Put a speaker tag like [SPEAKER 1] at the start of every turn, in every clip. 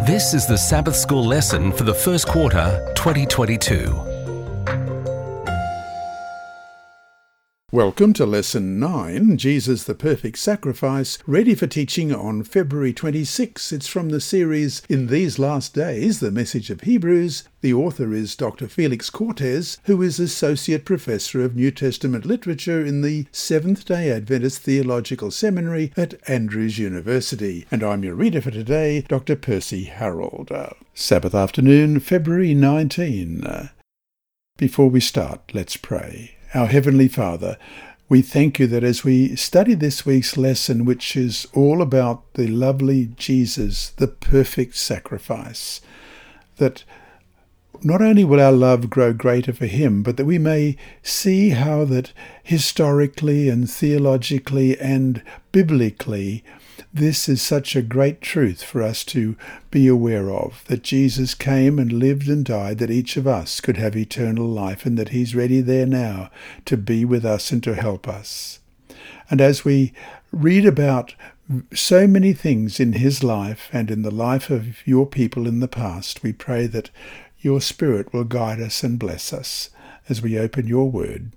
[SPEAKER 1] This is the Sabbath School lesson for the first quarter 2022.
[SPEAKER 2] Welcome to Lesson 9, Jesus the Perfect Sacrifice, ready for teaching on February 26. It's from the series In These Last Days, The Message of Hebrews. The author is Dr. Felix Cortez, who is Associate Professor of New Testament Literature in the Seventh day Adventist Theological Seminary at Andrews University. And I'm your reader for today, Dr. Percy Harrold. Sabbath afternoon, February 19. Before we start, let's pray. Our Heavenly Father, we thank you that as we study this week's lesson, which is all about the lovely Jesus, the perfect sacrifice, that not only will our love grow greater for him, but that we may see how that historically and theologically and biblically this is such a great truth for us to be aware of that Jesus came and lived and died that each of us could have eternal life and that He's ready there now to be with us and to help us. And as we read about so many things in His life and in the life of your people in the past, we pray that your Spirit will guide us and bless us as we open your word.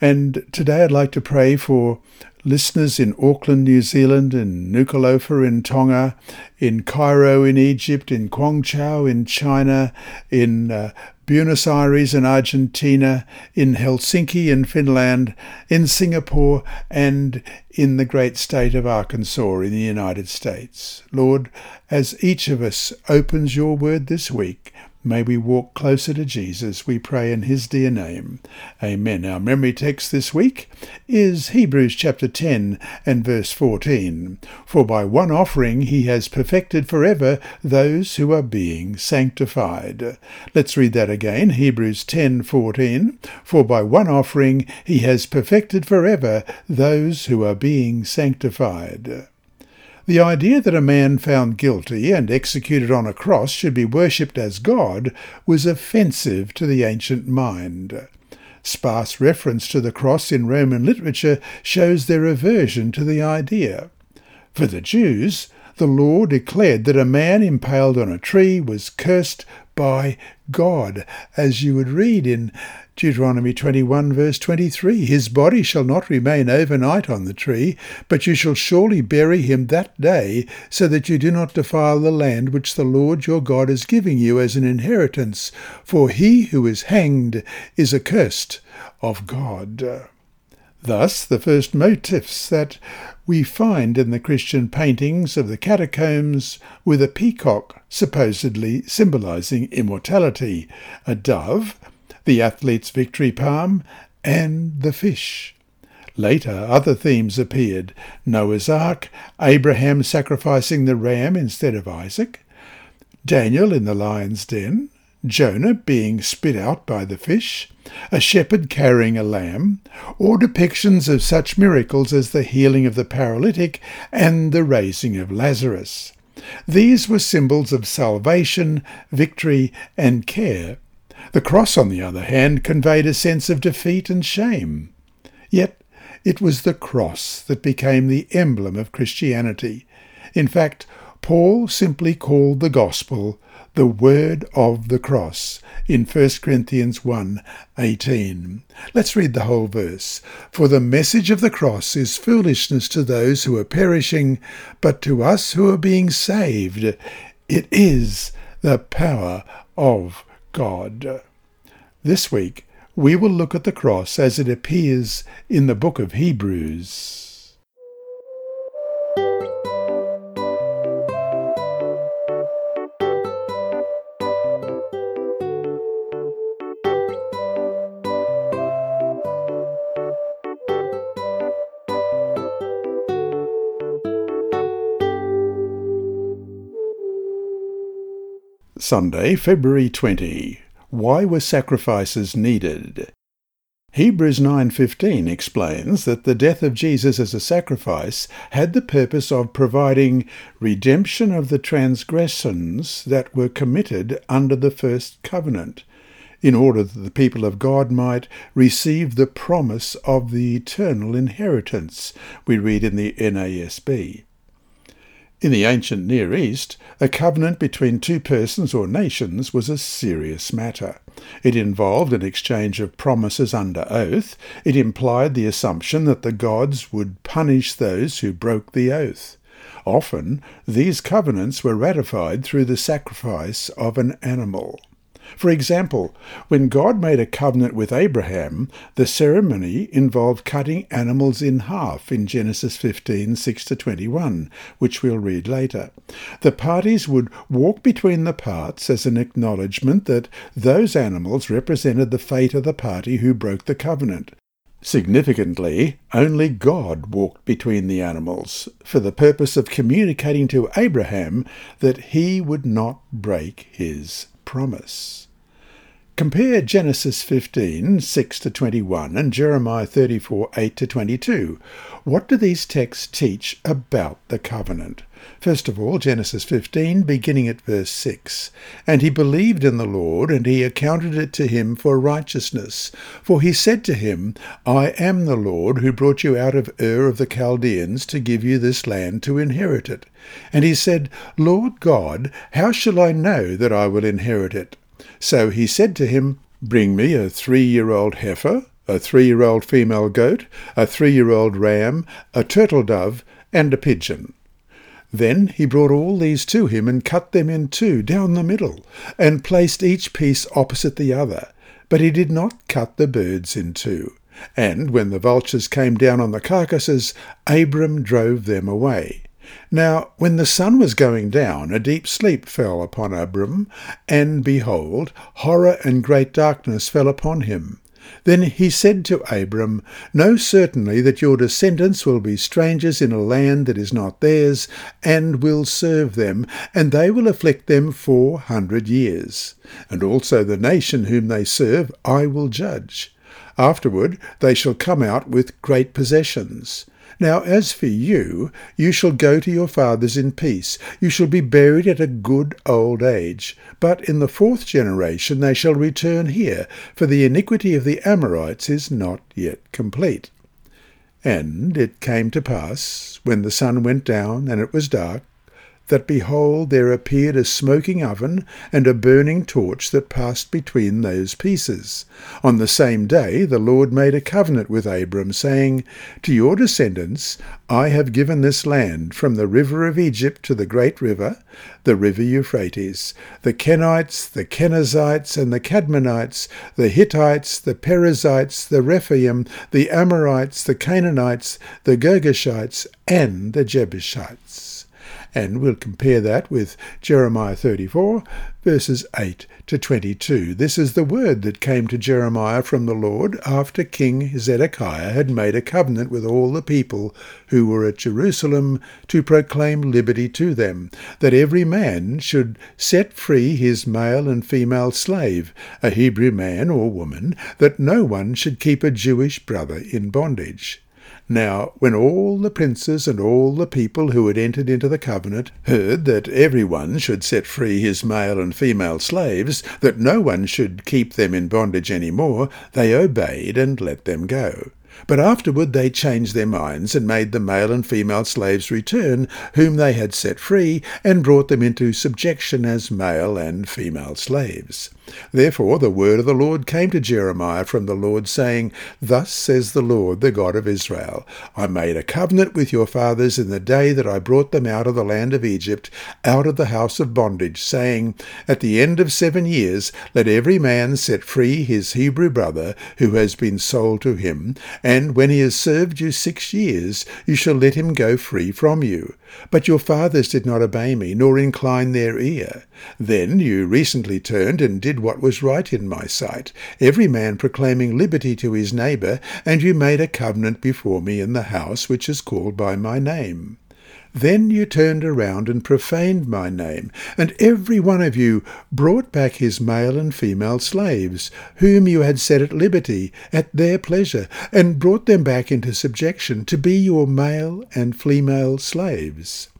[SPEAKER 2] And today I'd like to pray for listeners in Auckland, New Zealand, in Nuku'alofa in Tonga, in Cairo in Egypt, in Guangzhou in China, in uh, Buenos Aires in Argentina, in Helsinki in Finland, in Singapore, and in the great state of Arkansas in the United States. Lord, as each of us opens your word this week, May we walk closer to Jesus, we pray in his dear name. Amen. Our memory text this week is Hebrews chapter 10 and verse 14. For by one offering he has perfected forever those who are being sanctified. Let's read that again. Hebrews 10:14. For by one offering he has perfected forever those who are being sanctified. The idea that a man found guilty and executed on a cross should be worshipped as God was offensive to the ancient mind. Sparse reference to the cross in Roman literature shows their aversion to the idea. For the Jews, the law declared that a man impaled on a tree was cursed by God, as you would read in Deuteronomy 21, verse 23 His body shall not remain overnight on the tree, but you shall surely bury him that day, so that you do not defile the land which the Lord your God is giving you as an inheritance. For he who is hanged is accursed of God. Thus, the first motifs that we find in the Christian paintings of the catacombs with a peacock supposedly symbolizing immortality, a dove, the athlete's victory palm, and the fish. Later, other themes appeared Noah's Ark, Abraham sacrificing the ram instead of Isaac, Daniel in the lion's den, Jonah being spit out by the fish, a shepherd carrying a lamb, or depictions of such miracles as the healing of the paralytic and the raising of Lazarus. These were symbols of salvation, victory, and care the cross, on the other hand, conveyed a sense of defeat and shame. Yet it was the cross that became the emblem of Christianity. In fact, Paul simply called the gospel the word of the cross in 1 Corinthians 1:18. Let's read the whole verse. For the message of the cross is foolishness to those who are perishing, but to us who are being saved it is the power of God. This week, we will look at the cross as it appears in the book of Hebrews. Sunday, February 20. Why were sacrifices needed? Hebrews 9:15 explains that the death of Jesus as a sacrifice had the purpose of providing redemption of the transgressions that were committed under the first covenant in order that the people of God might receive the promise of the eternal inheritance we read in the NASB. In the ancient Near East, a covenant between two persons or nations was a serious matter. It involved an exchange of promises under oath. It implied the assumption that the gods would punish those who broke the oath. Often, these covenants were ratified through the sacrifice of an animal. For example, when God made a covenant with Abraham, the ceremony involved cutting animals in half in Genesis 15 6 to 21, which we'll read later. The parties would walk between the parts as an acknowledgement that those animals represented the fate of the party who broke the covenant. Significantly, only God walked between the animals for the purpose of communicating to Abraham that he would not break his promise. Compare Genesis 15, 6 to 21 and Jeremiah 34, 8 to 22. What do these texts teach about the covenant? First of all, Genesis 15, beginning at verse 6. And he believed in the Lord, and he accounted it to him for righteousness. For he said to him, I am the Lord who brought you out of Ur of the Chaldeans to give you this land to inherit it. And he said, Lord God, how shall I know that I will inherit it? So he said to him, Bring me a three year old heifer, a three year old female goat, a three year old ram, a turtle dove, and a pigeon. Then he brought all these to him and cut them in two down the middle, and placed each piece opposite the other. But he did not cut the birds in two. And when the vultures came down on the carcasses, Abram drove them away. Now when the sun was going down, a deep sleep fell upon Abram, and behold, horror and great darkness fell upon him. Then he said to Abram, Know certainly that your descendants will be strangers in a land that is not theirs, and will serve them, and they will afflict them four hundred years. And also the nation whom they serve I will judge. Afterward they shall come out with great possessions. Now as for you, you shall go to your fathers in peace. You shall be buried at a good old age. But in the fourth generation they shall return here, for the iniquity of the Amorites is not yet complete. And it came to pass, when the sun went down and it was dark, that behold, there appeared a smoking oven and a burning torch that passed between those pieces. On the same day the Lord made a covenant with Abram, saying, To your descendants I have given this land, from the river of Egypt to the great river, the river Euphrates, the Kenites, the Kenizzites, and the Kadmonites, the Hittites, the Perizzites, the Rephaim, the Amorites, the Canaanites, the Girgashites, and the Jebusites. And we'll compare that with Jeremiah 34, verses 8 to 22. This is the word that came to Jeremiah from the Lord after King Zedekiah had made a covenant with all the people who were at Jerusalem to proclaim liberty to them, that every man should set free his male and female slave, a Hebrew man or woman, that no one should keep a Jewish brother in bondage. Now, when all the princes and all the people who had entered into the covenant heard that every one should set free his male and female slaves, that no one should keep them in bondage any more, they obeyed and let them go. But afterward they changed their minds, and made the male and female slaves return, whom they had set free, and brought them into subjection as male and female slaves. Therefore the word of the Lord came to Jeremiah from the Lord, saying, Thus says the Lord, the God of Israel, I made a covenant with your fathers in the day that I brought them out of the land of Egypt, out of the house of bondage, saying, At the end of seven years let every man set free his Hebrew brother who has been sold to him, and when he has served you six years, you shall let him go free from you. But your fathers did not obey me, nor incline their ear. Then you recently turned and did what was right in my sight, every man proclaiming liberty to his neighbour, and you made a covenant before me in the house which is called by my name. Then you turned around and profaned my name, and every one of you brought back his male and female slaves, whom you had set at liberty at their pleasure, and brought them back into subjection to be your male and female slaves.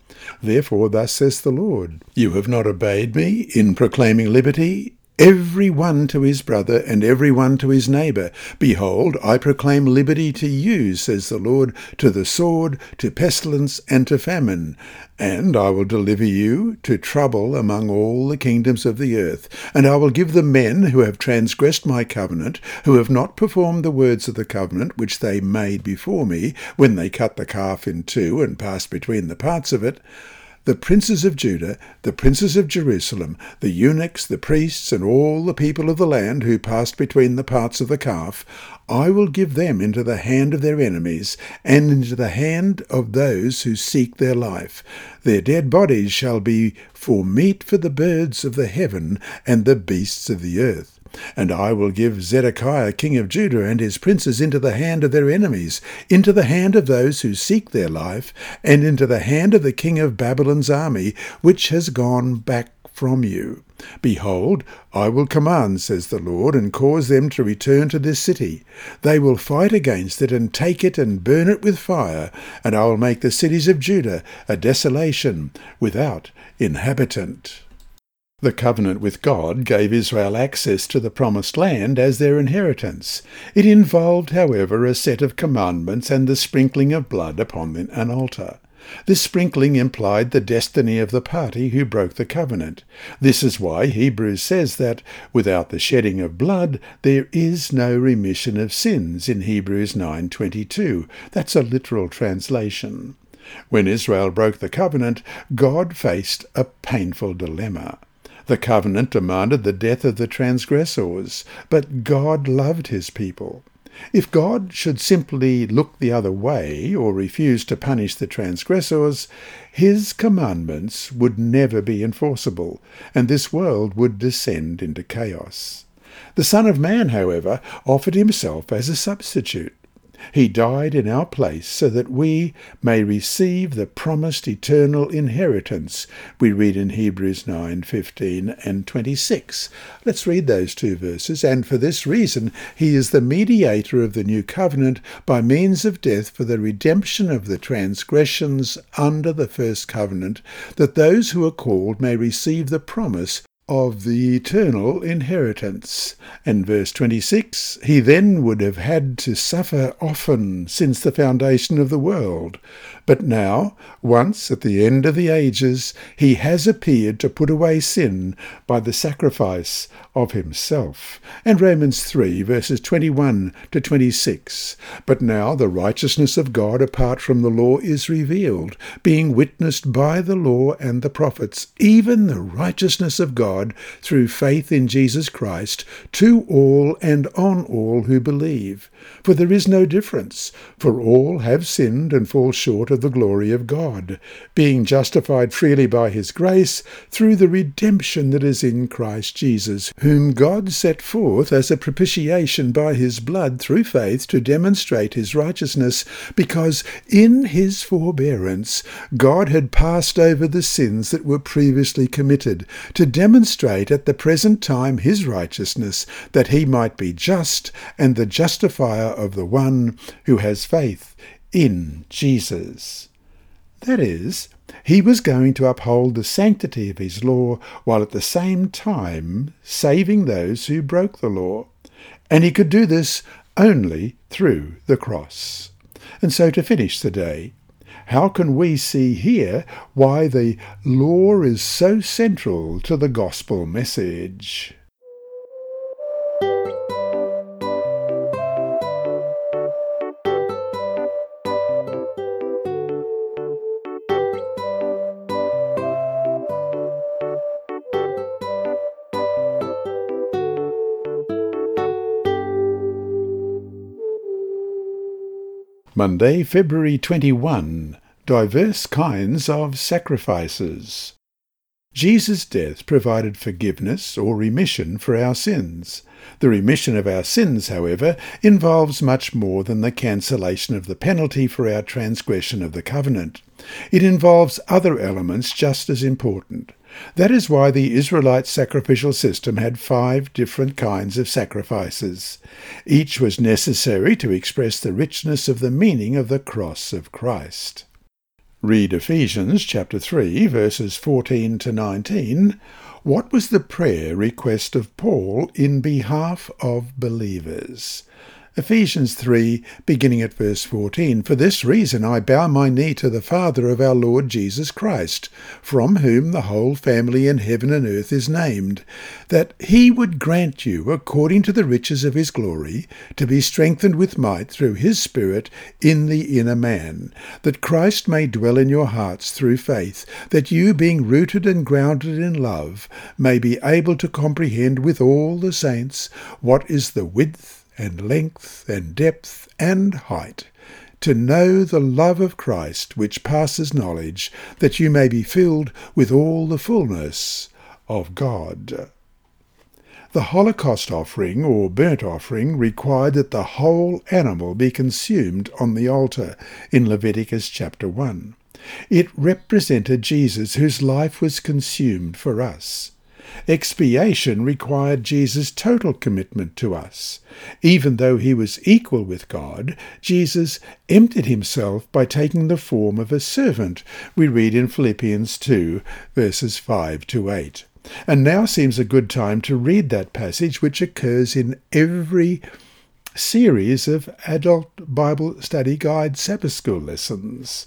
[SPEAKER 2] Therefore, thus says the Lord, You have not obeyed me in proclaiming liberty, every one to his brother, and every one to his neighbour. Behold, I proclaim liberty to you, says the Lord, to the sword, to pestilence, and to famine. And I will deliver you to trouble among all the kingdoms of the earth. And I will give the men who have transgressed my covenant, who have not performed the words of the covenant which they made before me, when they cut the calf in two and passed between the parts of it, the princes of Judah, the princes of Jerusalem, the eunuchs, the priests, and all the people of the land who passed between the parts of the calf, I will give them into the hand of their enemies, and into the hand of those who seek their life. Their dead bodies shall be for meat for the birds of the heaven and the beasts of the earth. And I will give Zedekiah king of Judah and his princes into the hand of their enemies, into the hand of those who seek their life, and into the hand of the king of Babylon's army, which has gone back from you. Behold, I will command, says the Lord, and cause them to return to this city. They will fight against it, and take it, and burn it with fire, and I will make the cities of Judah a desolation, without inhabitant. The covenant with God gave Israel access to the promised land as their inheritance. It involved, however, a set of commandments and the sprinkling of blood upon an altar. This sprinkling implied the destiny of the party who broke the covenant. This is why Hebrews says that without the shedding of blood there is no remission of sins in Hebrews 9:22. That's a literal translation. When Israel broke the covenant, God faced a painful dilemma. The covenant demanded the death of the transgressors, but God loved his people. If God should simply look the other way or refuse to punish the transgressors, his commandments would never be enforceable, and this world would descend into chaos. The Son of Man, however, offered himself as a substitute. He died in our place so that we may receive the promised eternal inheritance, we read in Hebrews 9 15 and 26. Let's read those two verses. And for this reason, he is the mediator of the new covenant by means of death for the redemption of the transgressions under the first covenant, that those who are called may receive the promise of the eternal inheritance. And verse 26 He then would have had to suffer often since the foundation of the world. But now, once at the end of the ages, he has appeared to put away sin by the sacrifice of himself. And Romans 3, verses 21 to 26. But now the righteousness of God apart from the law is revealed, being witnessed by the law and the prophets, even the righteousness of God through faith in Jesus Christ, to all and on all who believe. For there is no difference, for all have sinned and fall short of the glory of God, being justified freely by his grace through the redemption that is in Christ Jesus, whom God set forth as a propitiation by his blood through faith to demonstrate his righteousness, because in his forbearance God had passed over the sins that were previously committed, to demonstrate at the present time his righteousness, that he might be just and the justifier of the one who has faith in Jesus. That is, he was going to uphold the sanctity of his law while at the same time saving those who broke the law. And he could do this only through the cross. And so to finish the day, how can we see here why the law is so central to the gospel message? Monday, February 21. Diverse kinds of sacrifices. Jesus' death provided forgiveness or remission for our sins. The remission of our sins, however, involves much more than the cancellation of the penalty for our transgression of the covenant. It involves other elements just as important. That is why the Israelite sacrificial system had five different kinds of sacrifices. Each was necessary to express the richness of the meaning of the cross of Christ. Read Ephesians chapter 3 verses 14 to 19. What was the prayer request of Paul in behalf of believers? Ephesians 3, beginning at verse 14. For this reason I bow my knee to the Father of our Lord Jesus Christ, from whom the whole family in heaven and earth is named, that he would grant you, according to the riches of his glory, to be strengthened with might through his Spirit in the inner man, that Christ may dwell in your hearts through faith, that you, being rooted and grounded in love, may be able to comprehend with all the saints what is the width and length and depth and height, to know the love of Christ which passes knowledge, that you may be filled with all the fullness of God. The Holocaust offering or burnt offering required that the whole animal be consumed on the altar in Leviticus chapter 1. It represented Jesus whose life was consumed for us. Expiation required Jesus' total commitment to us. Even though he was equal with God, Jesus emptied himself by taking the form of a servant, we read in Philippians 2, verses 5 to 8. And now seems a good time to read that passage, which occurs in every series of adult Bible study guide Sabbath school lessons.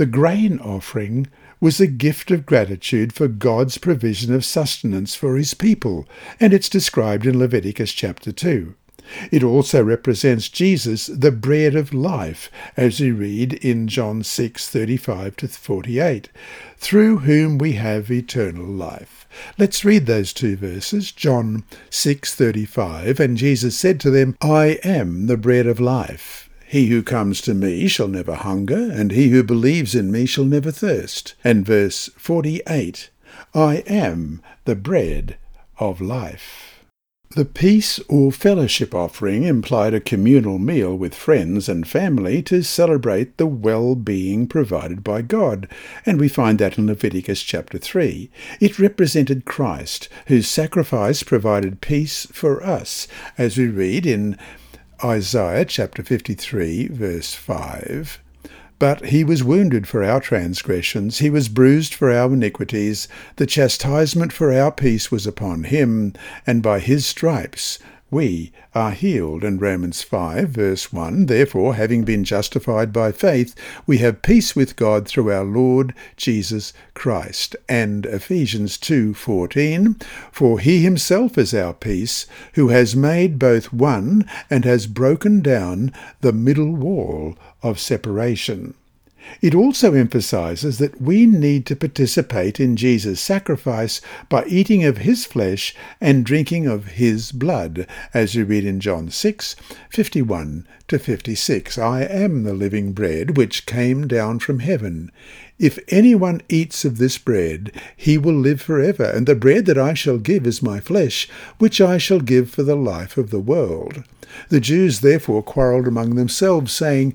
[SPEAKER 2] The grain offering was a gift of gratitude for God's provision of sustenance for his people, and it's described in Leviticus chapter 2. It also represents Jesus, the bread of life, as we read in John 6:35 to 48, through whom we have eternal life. Let's read those two verses, John 6:35, and Jesus said to them, I am the bread of life. He who comes to me shall never hunger, and he who believes in me shall never thirst. And verse 48 I am the bread of life. The peace or fellowship offering implied a communal meal with friends and family to celebrate the well-being provided by God, and we find that in Leviticus chapter 3. It represented Christ, whose sacrifice provided peace for us, as we read in Isaiah chapter 53, verse 5. But he was wounded for our transgressions, he was bruised for our iniquities, the chastisement for our peace was upon him, and by his stripes we are healed. And Romans 5, verse 1 Therefore, having been justified by faith, we have peace with God through our Lord Jesus Christ. And Ephesians 2, 14 For he himself is our peace, who has made both one and has broken down the middle wall of separation. It also emphasizes that we need to participate in Jesus' sacrifice by eating of his flesh and drinking of his blood, as you read in John 6, 51 to 56. I am the living bread which came down from heaven. If anyone eats of this bread, he will live forever, and the bread that I shall give is my flesh, which I shall give for the life of the world. The Jews therefore quarrelled among themselves, saying,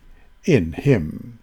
[SPEAKER 2] in him.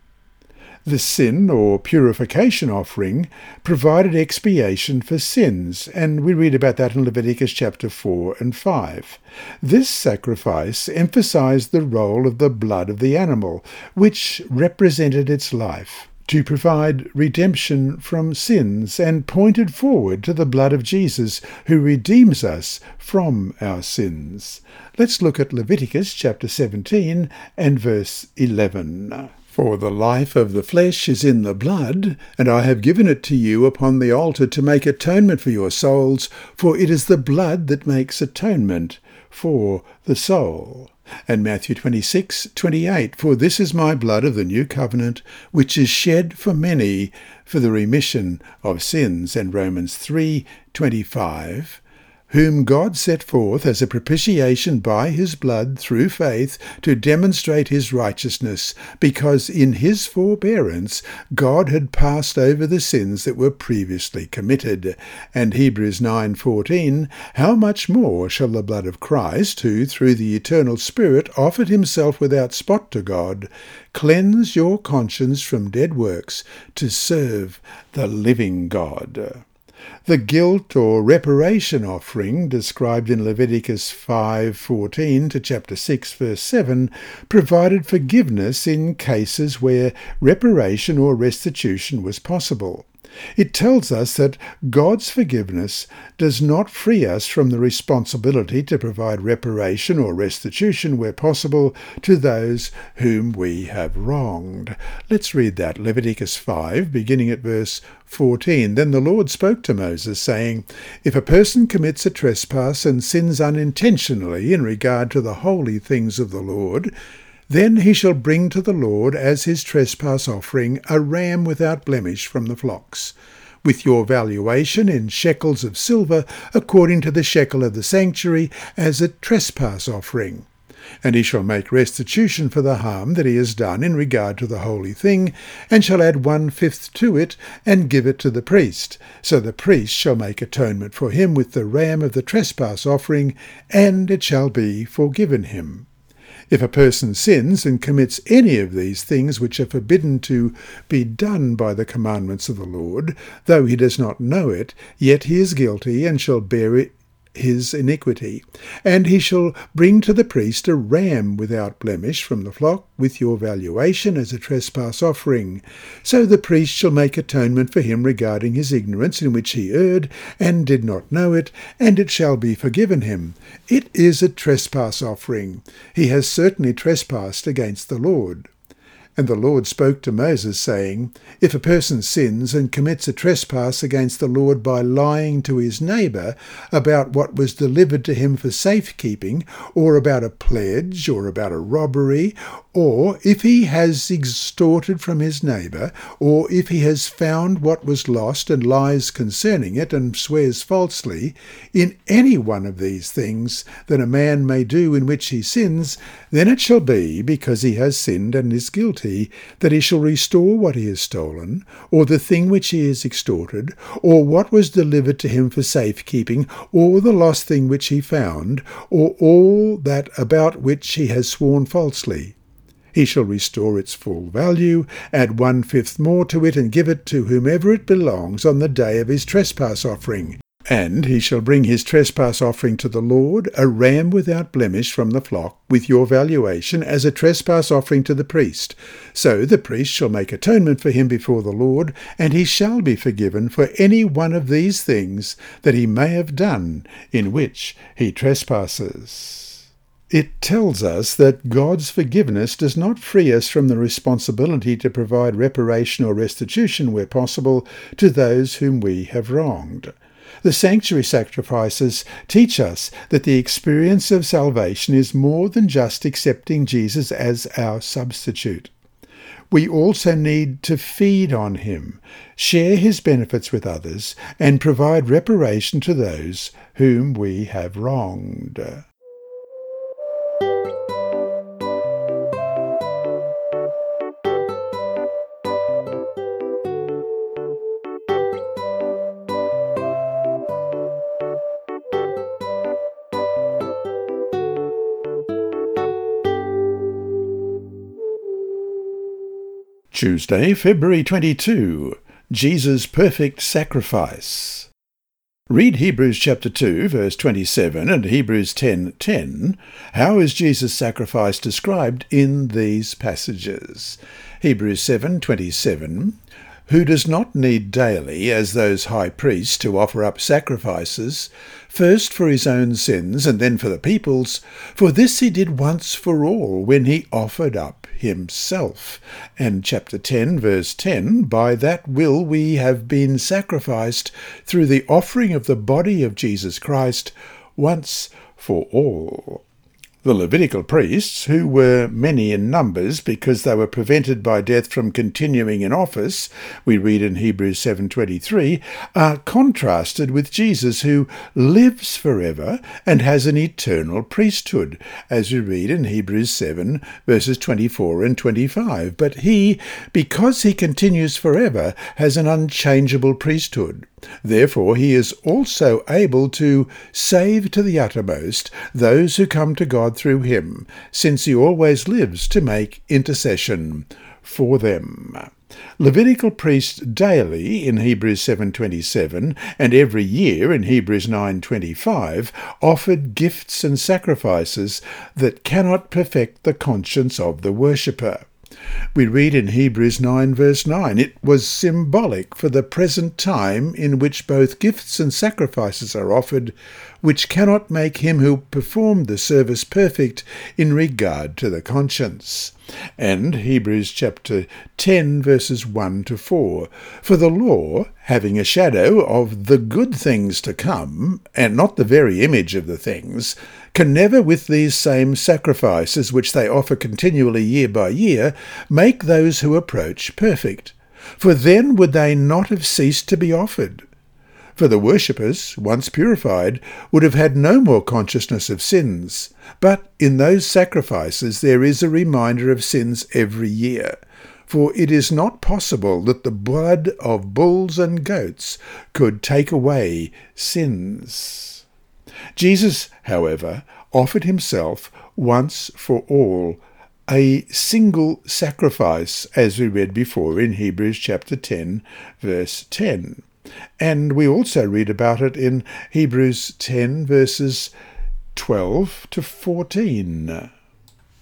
[SPEAKER 2] The sin or purification offering provided expiation for sins, and we read about that in Leviticus chapter 4 and 5. This sacrifice emphasized the role of the blood of the animal, which represented its life to provide redemption from sins and pointed forward to the blood of Jesus who redeems us from our sins. Let's look at Leviticus chapter 17 and verse 11. For the life of the flesh is in the blood, and I have given it to you upon the altar to make atonement for your souls, for it is the blood that makes atonement for the soul. And Matthew 26, 28, For this is my blood of the new covenant, which is shed for many for the remission of sins. And Romans 3, 25, whom God set forth as a propitiation by his blood through faith to demonstrate his righteousness, because in his forbearance God had passed over the sins that were previously committed. And Hebrews 9:14, how much more shall the blood of Christ, who through the eternal Spirit offered himself without spot to God, cleanse your conscience from dead works to serve the living God? The guilt or reparation offering described in Leviticus 5:14 to chapter 6 verse 7 provided forgiveness in cases where reparation or restitution was possible. It tells us that God's forgiveness does not free us from the responsibility to provide reparation or restitution where possible to those whom we have wronged. Let's read that. Leviticus 5, beginning at verse 14. Then the Lord spoke to Moses, saying, If a person commits a trespass and sins unintentionally in regard to the holy things of the Lord, then he shall bring to the Lord as his trespass offering a ram without blemish from the flocks, with your valuation in shekels of silver according to the shekel of the sanctuary as a trespass offering. And he shall make restitution for the harm that he has done in regard to the holy thing, and shall add one fifth to it, and give it to the priest. So the priest shall make atonement for him with the ram of the trespass offering, and it shall be forgiven him. If a person sins and commits any of these things which are forbidden to be done by the commandments of the Lord, though he does not know it, yet he is guilty and shall bear it his iniquity. And he shall bring to the priest a ram without blemish from the flock, with your valuation as a trespass offering. So the priest shall make atonement for him regarding his ignorance in which he erred, and did not know it, and it shall be forgiven him. It is a trespass offering. He has certainly trespassed against the Lord. And the Lord spoke to Moses, saying, If a person sins and commits a trespass against the Lord by lying to his neighbour about what was delivered to him for safekeeping, or about a pledge, or about a robbery, or if he has extorted from his neighbour, or if he has found what was lost and lies concerning it and swears falsely, in any one of these things that a man may do in which he sins, then it shall be, because he has sinned and is guilty, that he shall restore what he has stolen, or the thing which he has extorted, or what was delivered to him for safekeeping, or the lost thing which he found, or all that about which he has sworn falsely he shall restore its full value, add one fifth more to it, and give it to whomever it belongs on the day of his trespass offering. And he shall bring his trespass offering to the Lord, a ram without blemish from the flock, with your valuation, as a trespass offering to the priest. So the priest shall make atonement for him before the Lord, and he shall be forgiven for any one of these things that he may have done in which he trespasses. It tells us that God's forgiveness does not free us from the responsibility to provide reparation or restitution where possible to those whom we have wronged. The sanctuary sacrifices teach us that the experience of salvation is more than just accepting Jesus as our substitute. We also need to feed on him, share his benefits with others, and provide reparation to those whom we have wronged. Tuesday, February 22. Jesus' perfect sacrifice. Read Hebrews chapter 2 verse 27 and Hebrews 10:10. 10. How is Jesus' sacrifice described in these passages? Hebrews 7:27 who does not need daily, as those high priests, to offer up sacrifices, first for his own sins and then for the people's, for this he did once for all when he offered up himself. And chapter 10, verse 10 By that will we have been sacrificed through the offering of the body of Jesus Christ once for all. The Levitical priests, who were many in numbers because they were prevented by death from continuing in office, we read in Hebrews 7:23, are contrasted with Jesus who lives forever and has an eternal priesthood, as we read in Hebrews 7 verses 24 and 25. But he, because he continues forever, has an unchangeable priesthood. Therefore he is also able to save to the uttermost those who come to God through him, since he always lives to make intercession for them. Levitical priests daily in Hebrews 7:27 and every year in Hebrews 9:25 offered gifts and sacrifices that cannot perfect the conscience of the worshipper. We read in Hebrews 9, verse 9, it was symbolic for the present time in which both gifts and sacrifices are offered, which cannot make him who performed the service perfect in regard to the conscience. And Hebrews chapter 10, verses 1 to 4. For the law, having a shadow of the good things to come, and not the very image of the things, can never with these same sacrifices which they offer continually year by year make those who approach perfect. For then would they not have ceased to be offered. For the worshippers, once purified, would have had no more consciousness of sins. But in those sacrifices there is a reminder of sins every year. For it is not possible that the blood of bulls and goats could take away sins. Jesus, however, offered himself once for all, a single sacrifice, as we read before in Hebrews chapter 10, verse 10. And we also read about it in Hebrews 10, verses 12 to 14.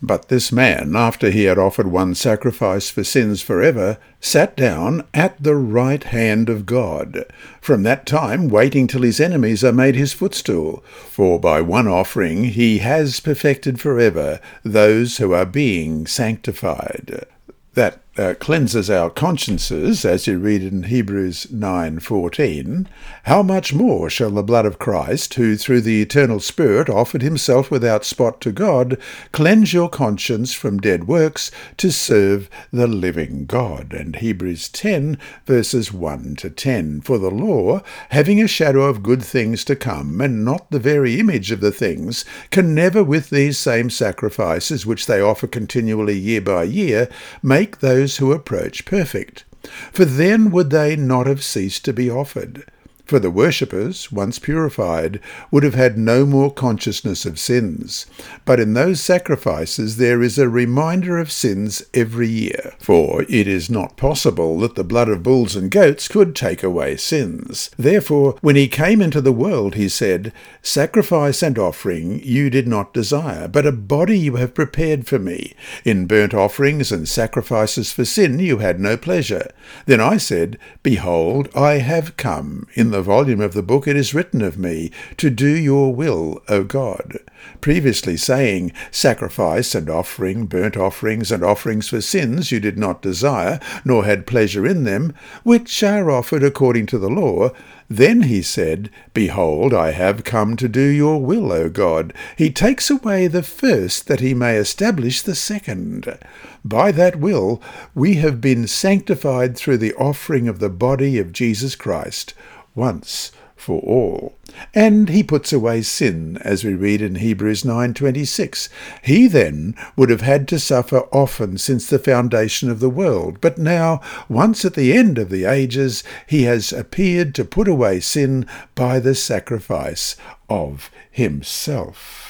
[SPEAKER 2] But this man, after he had offered one sacrifice for sins forever, sat down at the right hand of God, from that time waiting till his enemies are made his footstool. For by one offering he has perfected forever those who are being sanctified. That uh, cleanses our consciences, as you read in Hebrews 9:14, how much more shall the blood of Christ, who through the eternal Spirit offered himself without spot to God, cleanse your conscience from dead works to serve the living God? And Hebrews 10 verses 1 to 10. For the law, having a shadow of good things to come, and not the very image of the things, can never with these same sacrifices which they offer continually year by year make those those who approach perfect, for then would they not have ceased to be offered. For the worshippers, once purified, would have had no more consciousness of sins. But in those sacrifices there is a reminder of sins every year. For it is not possible that the blood of bulls and goats could take away sins. Therefore, when he came into the world, he said, Sacrifice and offering you did not desire, but a body you have prepared for me. In burnt offerings and sacrifices for sin you had no pleasure. Then I said, Behold, I have come. In the volume of the book it is written of me, to do your will, O God. Previously saying, Sacrifice and offering, burnt offerings and offerings for sins you did not desire, nor had pleasure in them, which are offered according to the law, then he said, Behold, I have come to do your will, O God. He takes away the first, that he may establish the second. By that will we have been sanctified through the offering of the body of Jesus Christ once for all. And he puts away sin, as we read in Hebrews 9:26. He then would have had to suffer often since the foundation of the world, but now, once at the end of the ages, he has appeared to put away sin by the sacrifice of himself.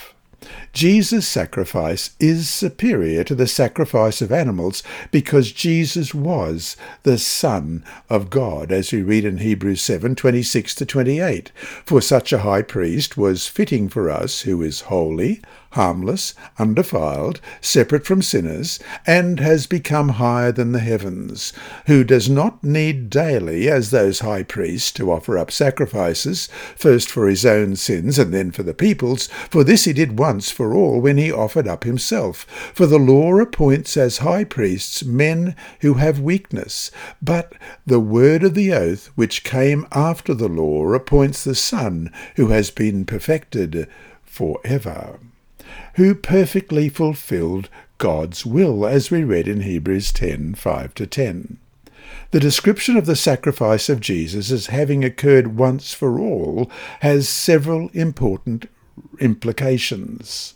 [SPEAKER 2] Jesus' sacrifice is superior to the sacrifice of animals because Jesus was the Son of God, as we read in Hebrews 7 26 to 28. For such a high priest was fitting for us, who is holy, harmless, undefiled, separate from sinners, and has become higher than the heavens, who does not need daily, as those high priests, to offer up sacrifices, first for his own sins and then for the people's, for this he did once for all when he offered up himself. For the law appoints as high priests men who have weakness, but the word of the oath which came after the law appoints the Son who has been perfected for ever who perfectly fulfilled God's will, as we read in Hebrews 10 5 to 10. The description of the sacrifice of Jesus as having occurred once for all has several important implications.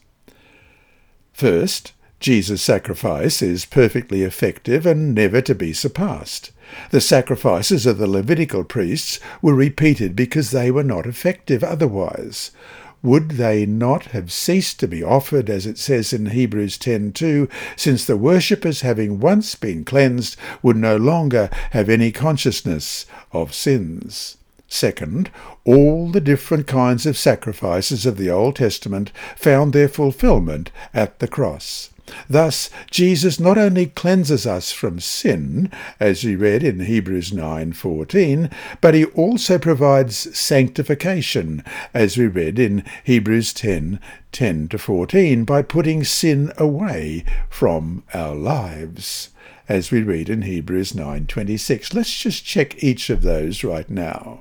[SPEAKER 2] First, Jesus' sacrifice is perfectly effective and never to be surpassed. The sacrifices of the Levitical priests were repeated because they were not effective otherwise would they not have ceased to be offered, as it says in Hebrews 10:2, since the worshippers, having once been cleansed, would no longer have any consciousness of sins? Second, all the different kinds of sacrifices of the Old Testament found their fulfillment at the cross. Thus, Jesus not only cleanses us from sin, as we read in Hebrews 9:14, but he also provides sanctification, as we read in Hebrews 10 10 to 14, by putting sin away from our lives, as we read in Hebrews 9:26. Let's just check each of those right now.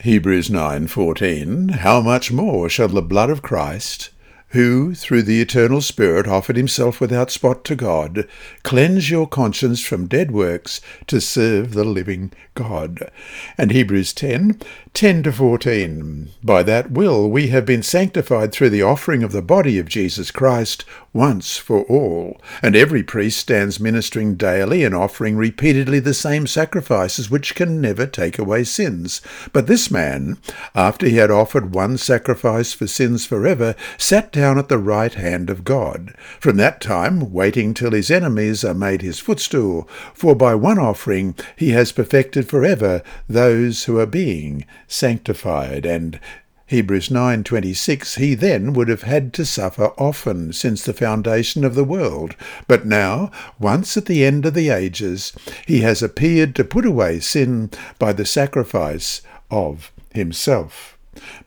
[SPEAKER 2] Hebrews 9:14 How much more shall the blood of Christ who, through the eternal Spirit, offered himself without spot to God, cleanse your conscience from dead works to serve the living God. And Hebrews 10 10 to 14. By that will we have been sanctified through the offering of the body of Jesus Christ once for all. And every priest stands ministering daily and offering repeatedly the same sacrifices which can never take away sins. But this man, after he had offered one sacrifice for sins forever, sat down at the right hand of God. From that time, waiting till his enemies are made his footstool. For by one offering he has perfected forever those who are being sanctified and Hebrews 9:26 he then would have had to suffer often since the foundation of the world. But now once at the end of the ages he has appeared to put away sin by the sacrifice of himself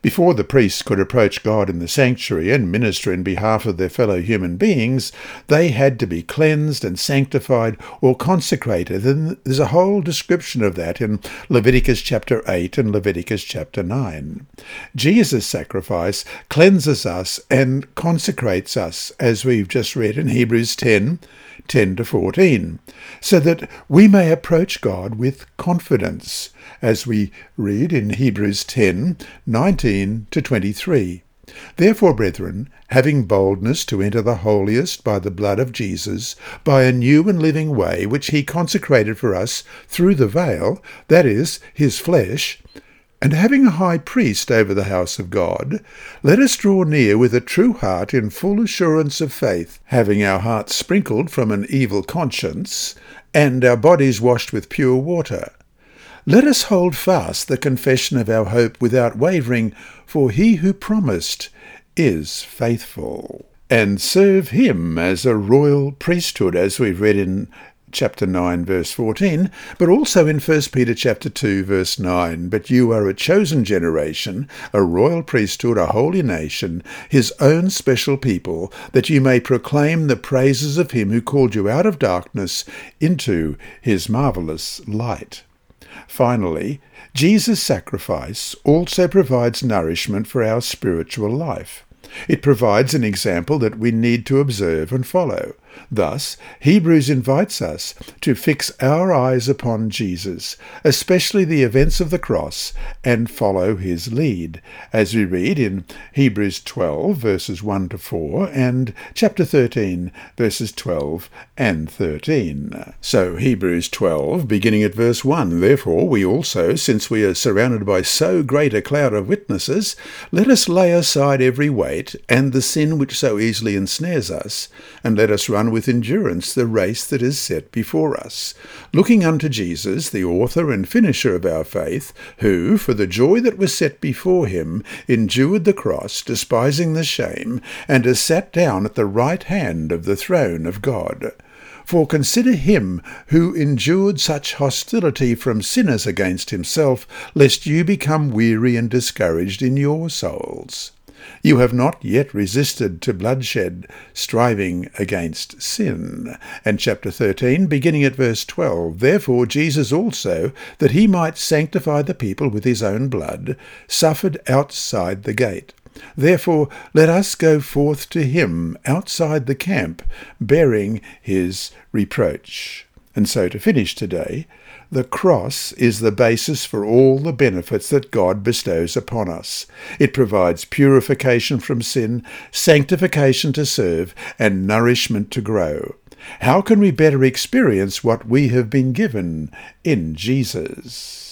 [SPEAKER 2] before the priests could approach God in the sanctuary and minister in behalf of their fellow human beings, they had to be cleansed and sanctified or consecrated. And there's a whole description of that in Leviticus chapter 8 and Leviticus chapter 9. Jesus' sacrifice cleanses us and consecrates us, as we've just read in Hebrews 10 10 to 14, so that we may approach God with confidence, as we read in Hebrews 10 19 to 23. Therefore, brethren, having boldness to enter the holiest by the blood of Jesus, by a new and living way which he consecrated for us through the veil, that is, his flesh, and having a high priest over the house of God, let us draw near with a true heart in full assurance of faith, having our hearts sprinkled from an evil conscience, and our bodies washed with pure water. Let us hold fast the confession of our hope without wavering, for he who promised is faithful. And serve him as a royal priesthood, as we've read in chapter 9 verse 14 but also in 1 Peter chapter 2 verse 9 but you are a chosen generation a royal priesthood a holy nation his own special people that you may proclaim the praises of him who called you out of darkness into his marvelous light finally Jesus' sacrifice also provides nourishment for our spiritual life it provides an example that we need to observe and follow. Thus, Hebrews invites us to fix our eyes upon Jesus, especially the events of the cross, and follow his lead, as we read in Hebrews 12, verses 1 to 4, and chapter 13, verses 12 and 13. So, Hebrews 12, beginning at verse 1, Therefore we also, since we are surrounded by so great a cloud of witnesses, let us lay aside every weight, and the sin which so easily ensnares us, and let us run with with endurance the race that is set before us, looking unto Jesus, the author and finisher of our faith, who, for the joy that was set before him, endured the cross, despising the shame, and is sat down at the right hand of the throne of God. For consider him who endured such hostility from sinners against himself, lest you become weary and discouraged in your souls. You have not yet resisted to bloodshed, striving against sin. And chapter 13, beginning at verse 12, Therefore Jesus also, that he might sanctify the people with his own blood, suffered outside the gate. Therefore let us go forth to him outside the camp, bearing his reproach. And so to finish today, the cross is the basis for all the benefits that God bestows upon us. It provides purification from sin, sanctification to serve, and nourishment to grow. How can we better experience what we have been given in Jesus?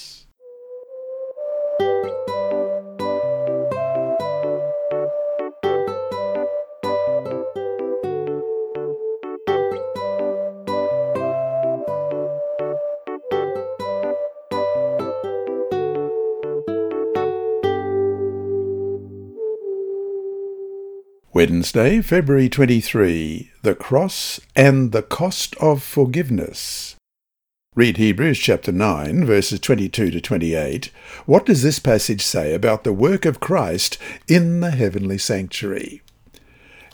[SPEAKER 2] Wednesday, February 23. The Cross and the Cost of Forgiveness. Read Hebrews chapter 9, verses 22 to 28. What does this passage say about the work of Christ in the heavenly sanctuary?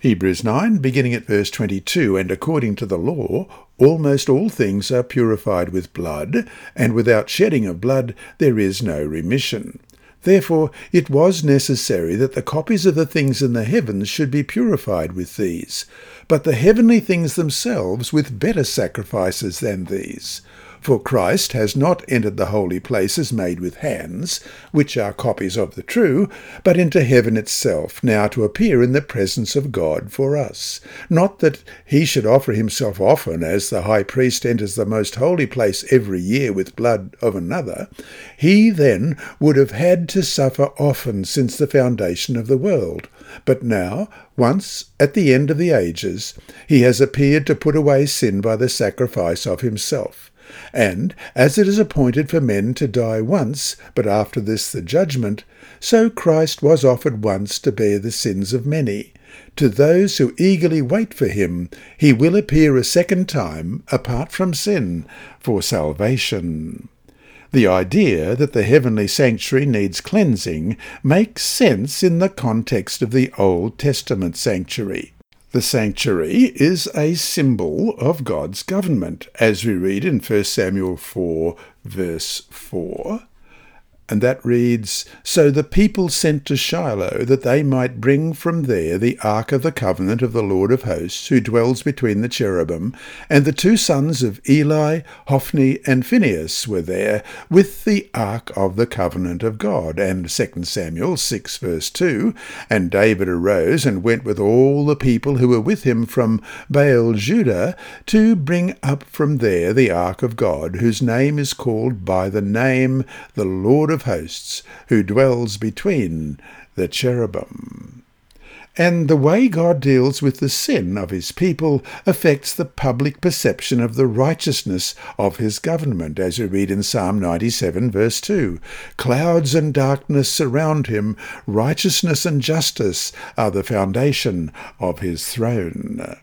[SPEAKER 2] Hebrews 9, beginning at verse 22, and according to the law, almost all things are purified with blood, and without shedding of blood there is no remission. Therefore it was necessary that the copies of the things in the heavens should be purified with these, but the heavenly things themselves with better sacrifices than these. For Christ has not entered the holy places made with hands, which are copies of the true, but into heaven itself, now to appear in the presence of God for us. Not that he should offer himself often, as the high priest enters the most holy place every year with blood of another. He then would have had to suffer often since the foundation of the world. But now, once at the end of the ages, he has appeared to put away sin by the sacrifice of himself. And as it is appointed for men to die once, but after this the judgment, so Christ was offered once to bear the sins of many. To those who eagerly wait for him, he will appear a second time, apart from sin, for salvation. The idea that the heavenly sanctuary needs cleansing makes sense in the context of the Old Testament sanctuary. The sanctuary is a symbol of God's government, as we read in 1 Samuel 4, verse 4. And that reads So the people sent to Shiloh that they might bring from there the ark of the covenant of the Lord of hosts, who dwells between the cherubim. And the two sons of Eli, Hophni, and Phinehas were there with the ark of the covenant of God. And 2 Samuel 6, verse 2 And David arose and went with all the people who were with him from Baal Judah to bring up from there the ark of God, whose name is called by the name the Lord of hosts, who dwells between the cherubim. And the way God deals with the sin of his people affects the public perception of the righteousness of his government, as we read in Psalm 97, verse 2. Clouds and darkness surround him, righteousness and justice are the foundation of his throne.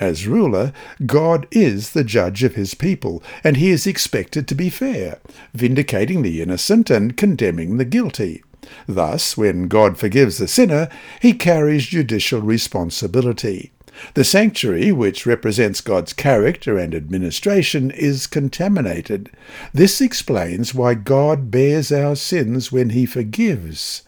[SPEAKER 2] As ruler, God is the judge of his people, and he is expected to be fair, vindicating the innocent and condemning the guilty. Thus, when God forgives the sinner, he carries judicial responsibility. The sanctuary, which represents God's character and administration, is contaminated. This explains why God bears our sins when he forgives.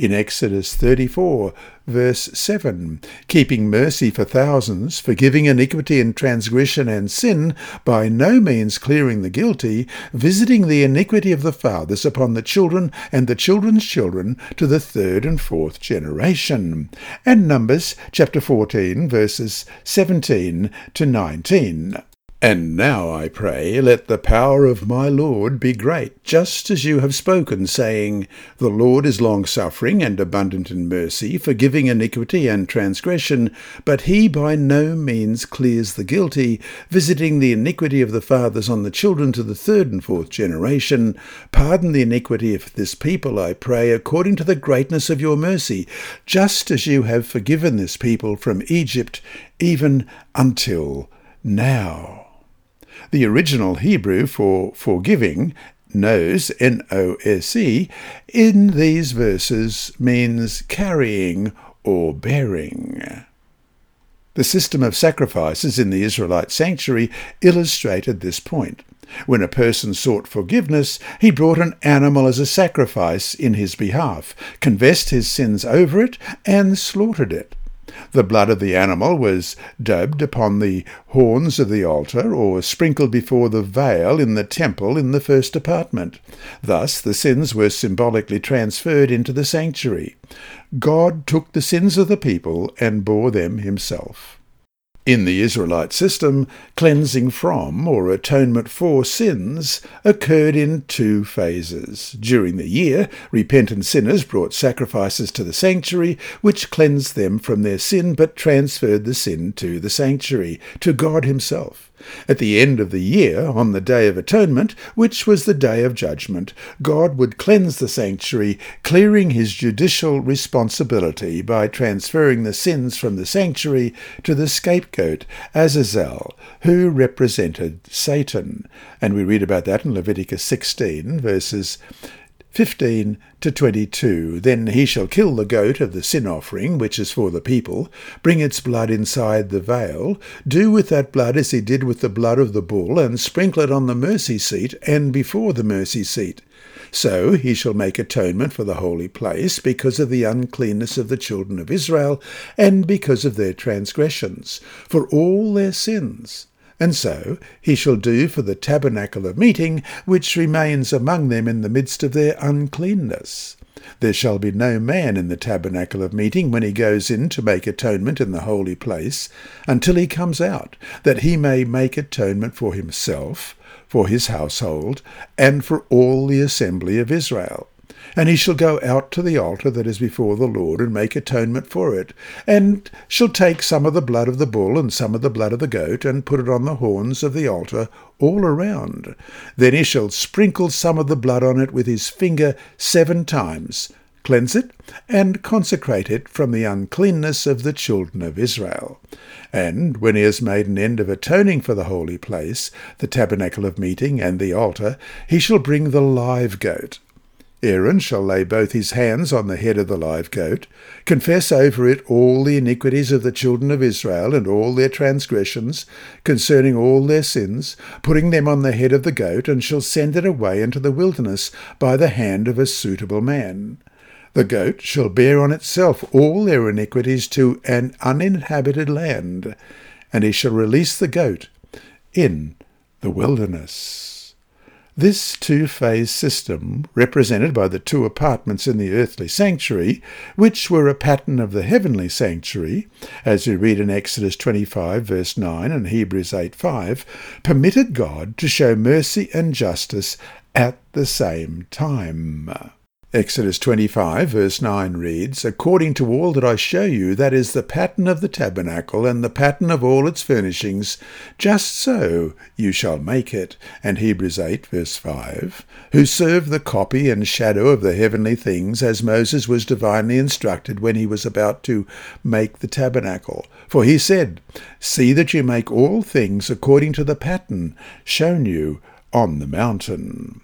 [SPEAKER 2] In Exodus 34, verse 7, keeping mercy for thousands, forgiving iniquity and transgression and sin, by no means clearing the guilty, visiting the iniquity of the fathers upon the children and the children's children to the third and fourth generation. And Numbers chapter 14, verses 17 to 19. And now, I pray, let the power of my Lord be great, just as you have spoken, saying, The Lord is longsuffering and abundant in mercy, forgiving iniquity and transgression, but he by no means clears the guilty, visiting the iniquity of the fathers on the children to the third and fourth generation. Pardon the iniquity of this people, I pray, according to the greatness of your mercy, just as you have forgiven this people from Egypt, even until now. The original Hebrew for forgiving, nos, N-O-S-E, in these verses means carrying or bearing. The system of sacrifices in the Israelite sanctuary illustrated this point. When a person sought forgiveness, he brought an animal as a sacrifice in his behalf, confessed his sins over it, and slaughtered it. The blood of the animal was daubed upon the horns of the altar or sprinkled before the veil in the temple in the first apartment. Thus the sins were symbolically transferred into the sanctuary. God took the sins of the people and bore them himself. In the Israelite system, cleansing from or atonement for sins occurred in two phases. During the year, repentant sinners brought sacrifices to the sanctuary, which cleansed them from their sin but transferred the sin to the sanctuary, to God Himself. At the end of the year, on the Day of Atonement, which was the Day of Judgment, God would cleanse the sanctuary, clearing his judicial responsibility by transferring the sins from the sanctuary to the scapegoat, Azazel, who represented Satan. And we read about that in Leviticus 16, verses 15 to 22. Then he shall kill the goat of the sin offering, which is for the people, bring its blood inside the veil, do with that blood as he did with the blood of the bull, and sprinkle it on the mercy seat and before the mercy seat. So he shall make atonement for the holy place because of the uncleanness of the children of Israel, and because of their transgressions, for all their sins and so he shall do for the tabernacle of meeting, which remains among them in the midst of their uncleanness. There shall be no man in the tabernacle of meeting when he goes in to make atonement in the holy place, until he comes out, that he may make atonement for himself, for his household, and for all the assembly of Israel. And he shall go out to the altar that is before the Lord, and make atonement for it, and shall take some of the blood of the bull and some of the blood of the goat, and put it on the horns of the altar all around. Then he shall sprinkle some of the blood on it with his finger seven times, cleanse it, and consecrate it from the uncleanness of the children of Israel. And when he has made an end of atoning for the holy place, the tabernacle of meeting, and the altar, he shall bring the live goat Aaron shall lay both his hands on the head of the live goat, confess over it all the iniquities of the children of Israel and all their transgressions concerning all their sins, putting them on the head of the goat, and shall send it away into the wilderness by the hand of a suitable man. The goat shall bear on itself all their iniquities to an uninhabited land, and he shall release the goat in the wilderness. This two phase system, represented by the two apartments in the earthly sanctuary, which were a pattern of the heavenly sanctuary, as we read in Exodus 25, verse 9, and Hebrews 8, 5, permitted God to show mercy and justice at the same time. Exodus 25, verse 9 reads, According to all that I show you, that is the pattern of the tabernacle and the pattern of all its furnishings, just so you shall make it. And Hebrews 8, verse 5, Who serve the copy and shadow of the heavenly things, as Moses was divinely instructed when he was about to make the tabernacle. For he said, See that you make all things according to the pattern shown you on the mountain.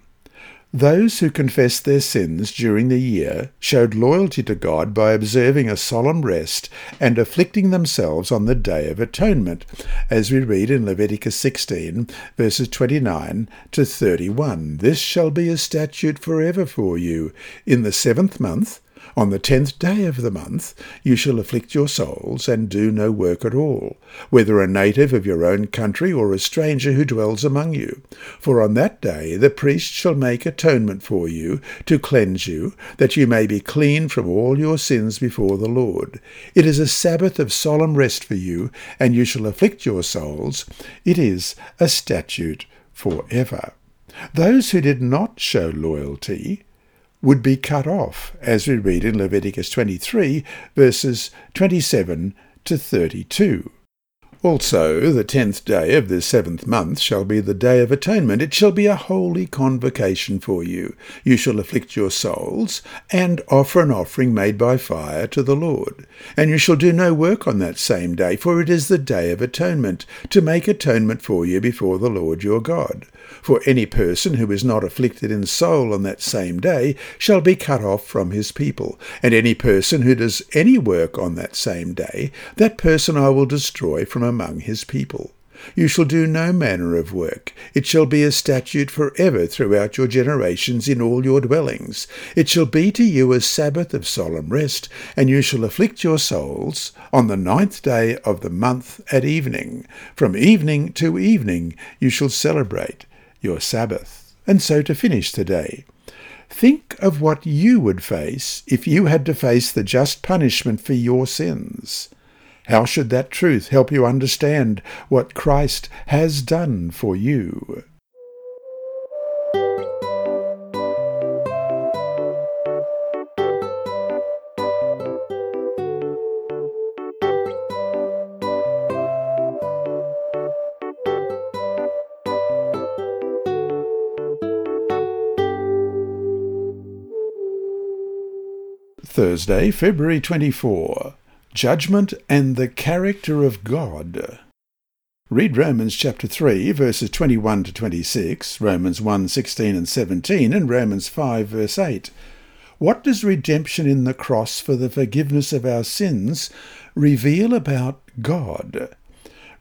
[SPEAKER 2] Those who confessed their sins during the year showed loyalty to God by observing a solemn rest and afflicting themselves on the Day of Atonement, as we read in Leviticus 16, verses 29 to 31. This shall be a statute forever for you. In the seventh month, On the tenth day of the month you shall afflict your souls, and do no work at all, whether a native of your own country or a stranger who dwells among you. For on that day the priest shall make atonement for you, to cleanse you, that you may be clean from all your sins before the Lord. It is a Sabbath of solemn rest for you, and you shall afflict your souls. It is a statute for ever. Those who did not show loyalty would be cut off, as we read in Leviticus 23, verses 27 to 32. Also, the tenth day of the seventh month shall be the day of atonement. It shall be a holy convocation for you. You shall afflict your souls, and offer an offering made by fire to the Lord. And you shall do no work on that same day, for it is the day of atonement, to make atonement for you before the Lord your God. For any person who is not afflicted in soul on that same day shall be cut off from his people. And any person who does any work on that same day, that person I will destroy from among his people. You shall do no manner of work. It shall be a statute for ever throughout your generations in all your dwellings. It shall be to you a Sabbath of solemn rest, and you shall afflict your souls on the ninth day of the month at evening. From evening to evening you shall celebrate your Sabbath. And so to finish today. Think of what you would face if you had to face the just punishment for your sins. How should that truth help you understand what Christ has done for you? Thursday, February 24. Judgment and the Character of God. Read Romans chapter 3, verses 21 to 26, Romans 1, 16 and 17, and Romans 5, verse 8. What does redemption in the cross for the forgiveness of our sins reveal about God?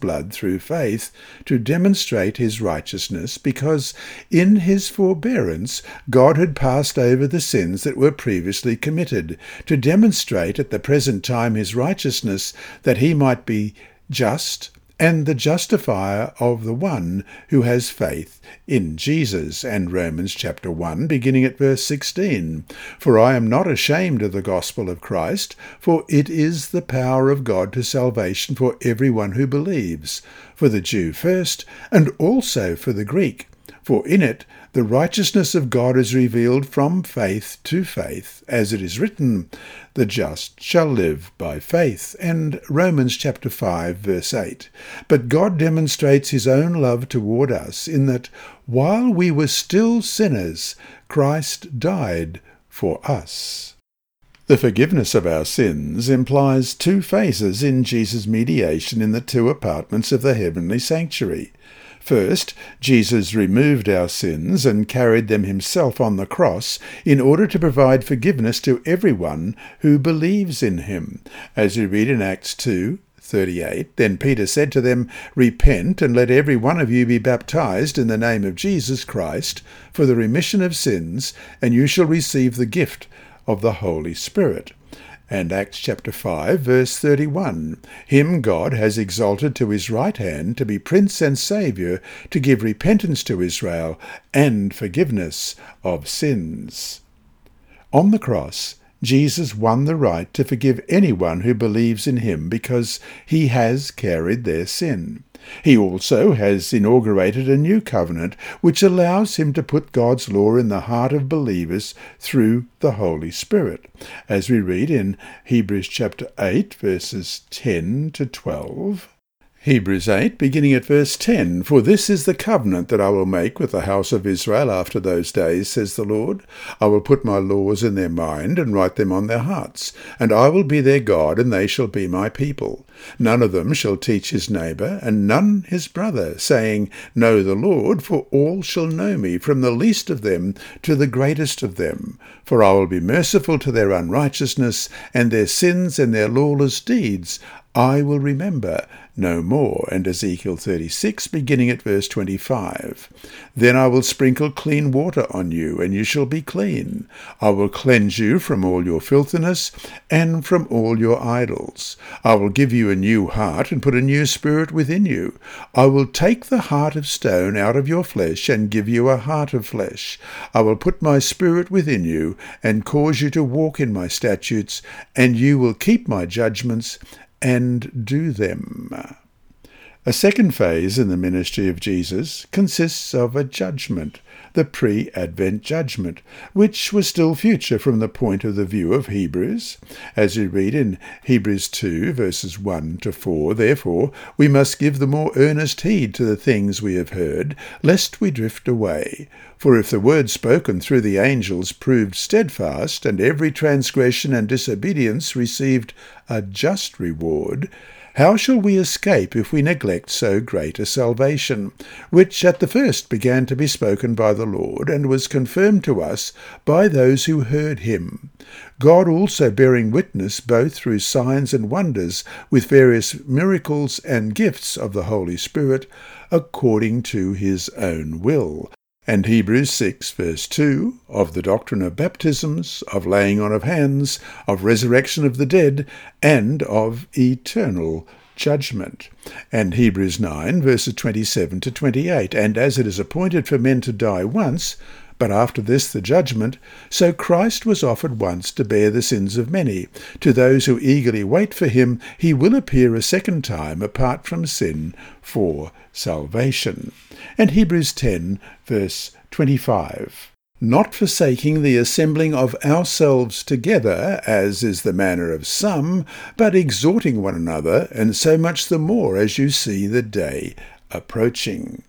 [SPEAKER 2] blood through faith to demonstrate his righteousness, because in his forbearance God had passed over the sins that were previously committed, to demonstrate at the present time his righteousness, that he might be just and the justifier of the one who has faith in Jesus. And Romans chapter 1, beginning at verse 16. For I am not ashamed of the gospel of Christ, for it is the power of God to salvation for everyone who believes, for the Jew first, and also for the Greek. For in it the righteousness of God is revealed from faith to faith, as it is written, The just shall live by faith, and Romans chapter 5 verse 8. But God demonstrates his own love toward us in that while we were still sinners, Christ died for us. The forgiveness of our sins implies two phases in Jesus' mediation in the two apartments of the heavenly sanctuary. First, Jesus removed our sins and carried them himself on the cross in order to provide forgiveness to everyone who believes in him. As we read in Acts 2, 38. Then Peter said to them, Repent, and let every one of you be baptized in the name of Jesus Christ for the remission of sins, and you shall receive the gift of the Holy Spirit and Acts chapter 5 verse 31. Him God has exalted to his right hand to be prince and saviour, to give repentance to Israel and forgiveness of sins. On the cross, Jesus won the right to forgive anyone who believes in him because he has carried their sin. He also has inaugurated a new covenant which allows him to put God's law in the heart of believers through the Holy Spirit, as we read in Hebrews chapter 8 verses 10 to 12. Hebrews 8, beginning at verse 10 For this is the covenant that I will make with the house of Israel after those days, says the Lord. I will put my laws in their mind and write them on their hearts, and I will be their God, and they shall be my people. None of them shall teach his neighbour, and none his brother, saying, Know the Lord, for all shall know me, from the least of them to the greatest of them. For I will be merciful to their unrighteousness, and their sins and their lawless deeds I will remember no more. And Ezekiel 36, beginning at verse 25. Then I will sprinkle clean water on you, and you shall be clean. I will cleanse you from all your filthiness and from all your idols. I will give you a new heart and put a new spirit within you. I will take the heart of stone out of your flesh and give you a heart of flesh. I will put my spirit within you and cause you to walk in my statutes, and you will keep my judgments and do them. A second phase in the ministry of Jesus consists of a judgment, the pre Advent judgment, which was still future from the point of the view of Hebrews. As we read in Hebrews 2, verses 1 to 4, Therefore we must give the more earnest heed to the things we have heard, lest we drift away. For if the word spoken through the angels proved steadfast, and every transgression and disobedience received a just reward, how shall we escape if we neglect so great a salvation, which at the first began to be spoken by the Lord, and was confirmed to us by those who heard him? God also bearing witness both through signs and wonders, with various miracles and gifts of the Holy Spirit, according to his own will and Hebrews 6, verse 2, of the doctrine of baptisms, of laying on of hands, of resurrection of the dead, and of eternal judgment. And Hebrews 9, verses 27 to 28, and as it is appointed for men to die once, but after this the judgment, so Christ was offered once to bear the sins of many. To those who eagerly wait for him, he will appear a second time apart from sin for salvation. And Hebrews 10, verse 25 not forsaking the assembling of ourselves together, as is the manner of some, but exhorting one another, and so much the more as you see the day approaching.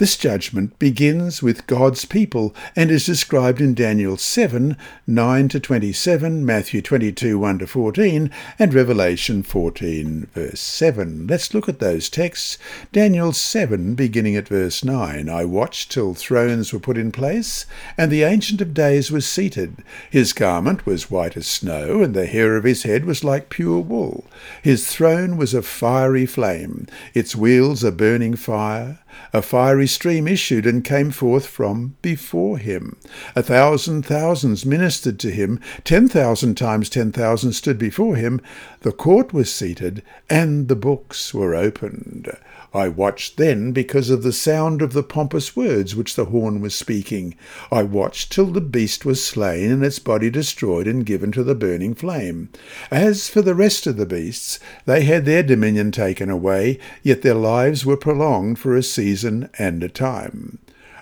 [SPEAKER 2] This judgment begins with God's people and is described in Daniel 7 9 to 27, Matthew 22 1 to 14, and Revelation 14 verse 7. Let's look at those texts. Daniel 7, beginning at verse 9 I watched till thrones were put in place, and the Ancient of Days was seated. His garment was white as snow, and the hair of his head was like pure wool. His throne was a fiery flame, its wheels a burning fire. A fiery stream issued and came forth from before him. A thousand thousands ministered to him, ten thousand times ten thousand stood before him. The court was seated, and the books were opened. I watched then because of the sound of the pompous words which the horn was speaking. I watched till the beast was slain and its body destroyed and given to the burning flame. As for the rest of the beasts, they had their dominion taken away, yet their lives were prolonged for a season and a time.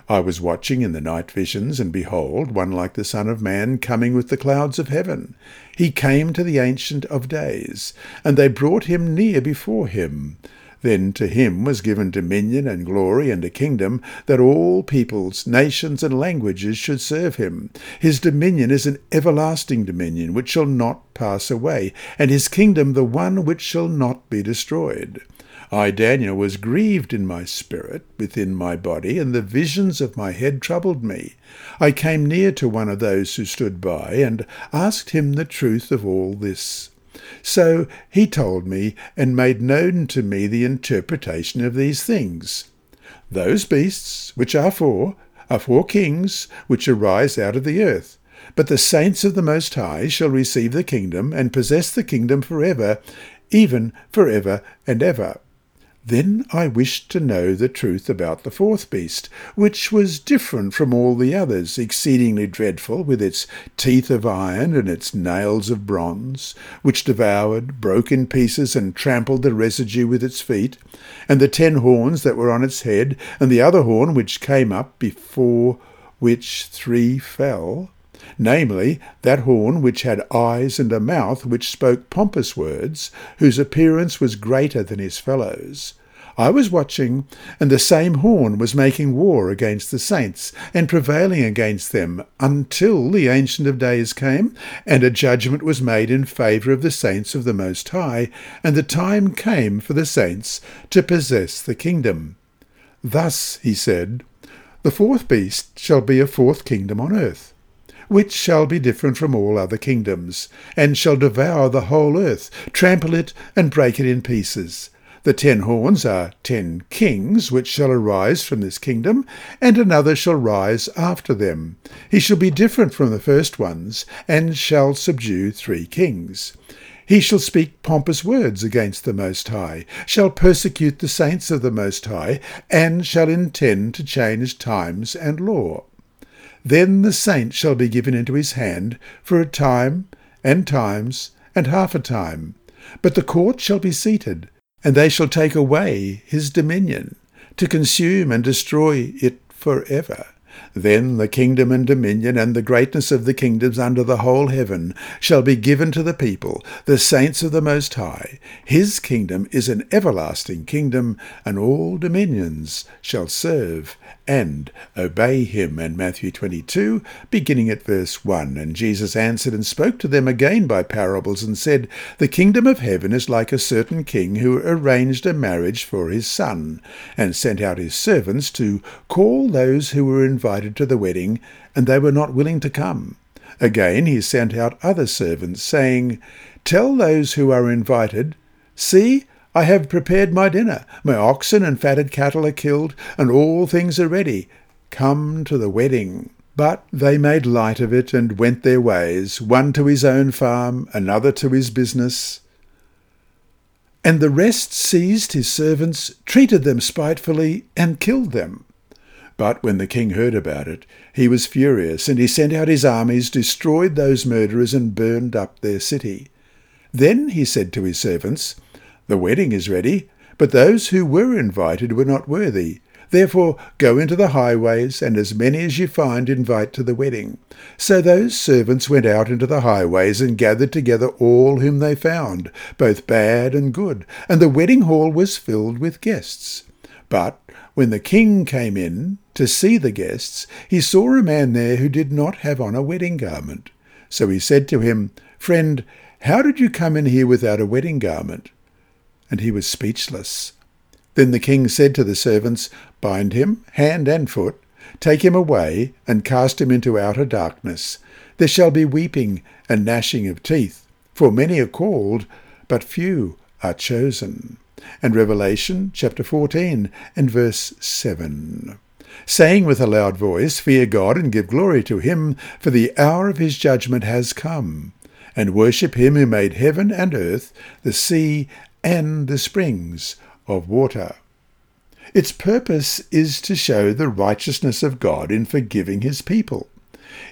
[SPEAKER 2] I was watching in the night visions, and behold, one like the Son of Man coming with the clouds of heaven. He came to the Ancient of Days, and they brought him near before him. Then to him was given dominion and glory and a kingdom, that all peoples, nations, and languages should serve him. His dominion is an everlasting dominion which shall not pass away, and his kingdom the one which shall not be destroyed. I, Daniel, was grieved in my spirit within my body, and the visions of my head troubled me. I came near to one of those who stood by, and asked him the truth of all this. So he told me and made known to me the interpretation of these things. Those beasts, which are four, are four kings which arise out of the earth. But the saints of the Most High shall receive the kingdom and possess the kingdom for ever, even for ever and ever. Then I wished to know the truth about the fourth beast, which was different from all the others, exceedingly dreadful, with its teeth of iron and its nails of bronze, which devoured, broke in pieces, and trampled the residue with its feet, and the ten horns that were on its head, and the other horn which came up before which three fell namely, that horn which had eyes and a mouth which spoke pompous words, whose appearance was greater than his fellows. I was watching, and the same horn was making war against the saints, and prevailing against them, until the Ancient of Days came, and a judgment was made in favour of the saints of the Most High, and the time came for the saints to possess the kingdom. Thus, he said, the fourth beast shall be a fourth kingdom on earth, which shall be different from all other kingdoms, and shall devour the whole earth, trample it, and break it in pieces. The ten horns are ten kings which shall arise from this kingdom, and another shall rise after them. He shall be different from the first ones, and shall subdue three kings. He shall speak pompous words against the Most High, shall persecute the saints of the Most High, and shall intend to change times and law. Then the saint shall be given into his hand for a time, and times, and half a time. But the court shall be seated, and they shall take away his dominion, to consume and destroy it for ever. Then the kingdom and dominion and the greatness of the kingdoms under the whole heaven shall be given to the people, the saints of the Most High. His kingdom is an everlasting kingdom, and all dominions shall serve and obey him. And Matthew 22, beginning at verse 1. And Jesus answered and spoke to them again by parables, and said, The kingdom of heaven is like a certain king who arranged a marriage for his son, and sent out his servants to call those who were invited to the wedding, and they were not willing to come. Again he sent out other servants, saying, Tell those who are invited, See, I have prepared my dinner. My oxen and fatted cattle are killed, and all things are ready. Come to the wedding. But they made light of it and went their ways, one to his own farm, another to his business. And the rest seized his servants, treated them spitefully, and killed them. But when the king heard about it, he was furious, and he sent out his armies, destroyed those murderers, and burned up their city. Then he said to his servants, the wedding is ready, but those who were invited were not worthy. Therefore go into the highways, and as many as you find invite to the wedding. So those servants went out into the highways and gathered together all whom they found, both bad and good, and the wedding hall was filled with guests. But when the king came in to see the guests, he saw a man there who did not have on a wedding garment. So he said to him, Friend, how did you come in here without a wedding garment? and he was speechless. Then the king said to the servants, Bind him, hand and foot, take him away, and cast him into outer darkness. There shall be weeping and gnashing of teeth, for many are called, but few are chosen. And Revelation chapter 14 and verse 7. Saying with a loud voice, Fear God and give glory to him, for the hour of his judgment has come. And worship him who made heaven and earth, the sea, and the springs of water. Its purpose is to show the righteousness of God in forgiving his people.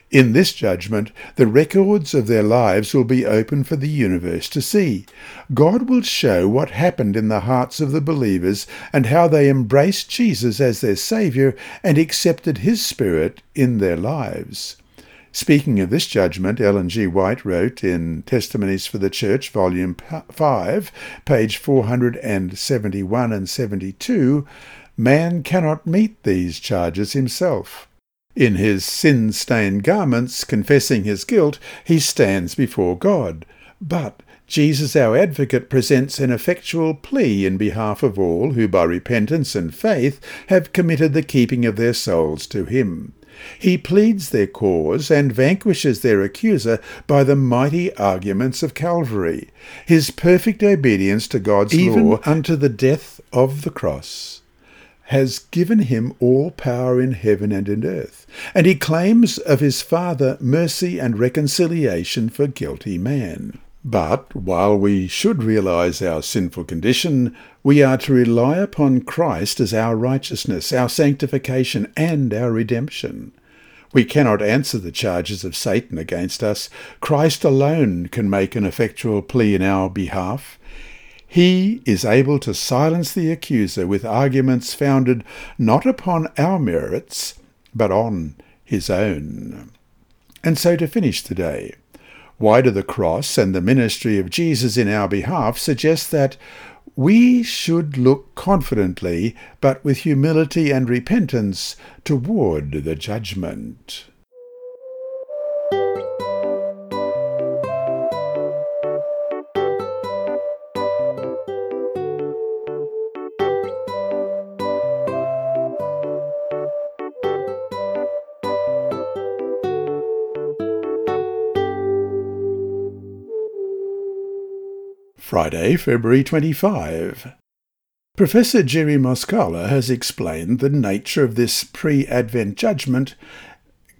[SPEAKER 2] In this judgment, the records of their lives will be open for the universe to see. God will show what happened in the hearts of the believers and how they embraced Jesus as their Saviour and accepted His Spirit in their lives. Speaking of this judgment, Ellen G. White wrote in Testimonies for the Church, Volume 5, page 471 and 72, man cannot meet these charges himself. In his sin stained garments, confessing his guilt, he stands before God. But Jesus, our advocate, presents an effectual plea in behalf of all who, by repentance and faith, have committed the keeping of their souls to him. He pleads their cause and vanquishes their accuser by the mighty arguments of Calvary, his perfect obedience to God's Even law unto the death of the cross has given him all power in heaven and in earth, and he claims of his Father mercy and reconciliation for guilty man. But while we should realize our sinful condition, we are to rely upon Christ as our righteousness, our sanctification, and our redemption. We cannot answer the charges of Satan against us. Christ alone can make an effectual plea in our behalf. He is able to silence the accuser with arguments founded not upon our merits, but on his own. And so to finish today, why do the cross and the ministry of Jesus in our behalf suggest that we should look confidently, but with humility and repentance, toward the judgment. Friday, February 25. Professor Jerry Moskala has explained the nature of this pre-Advent judgment.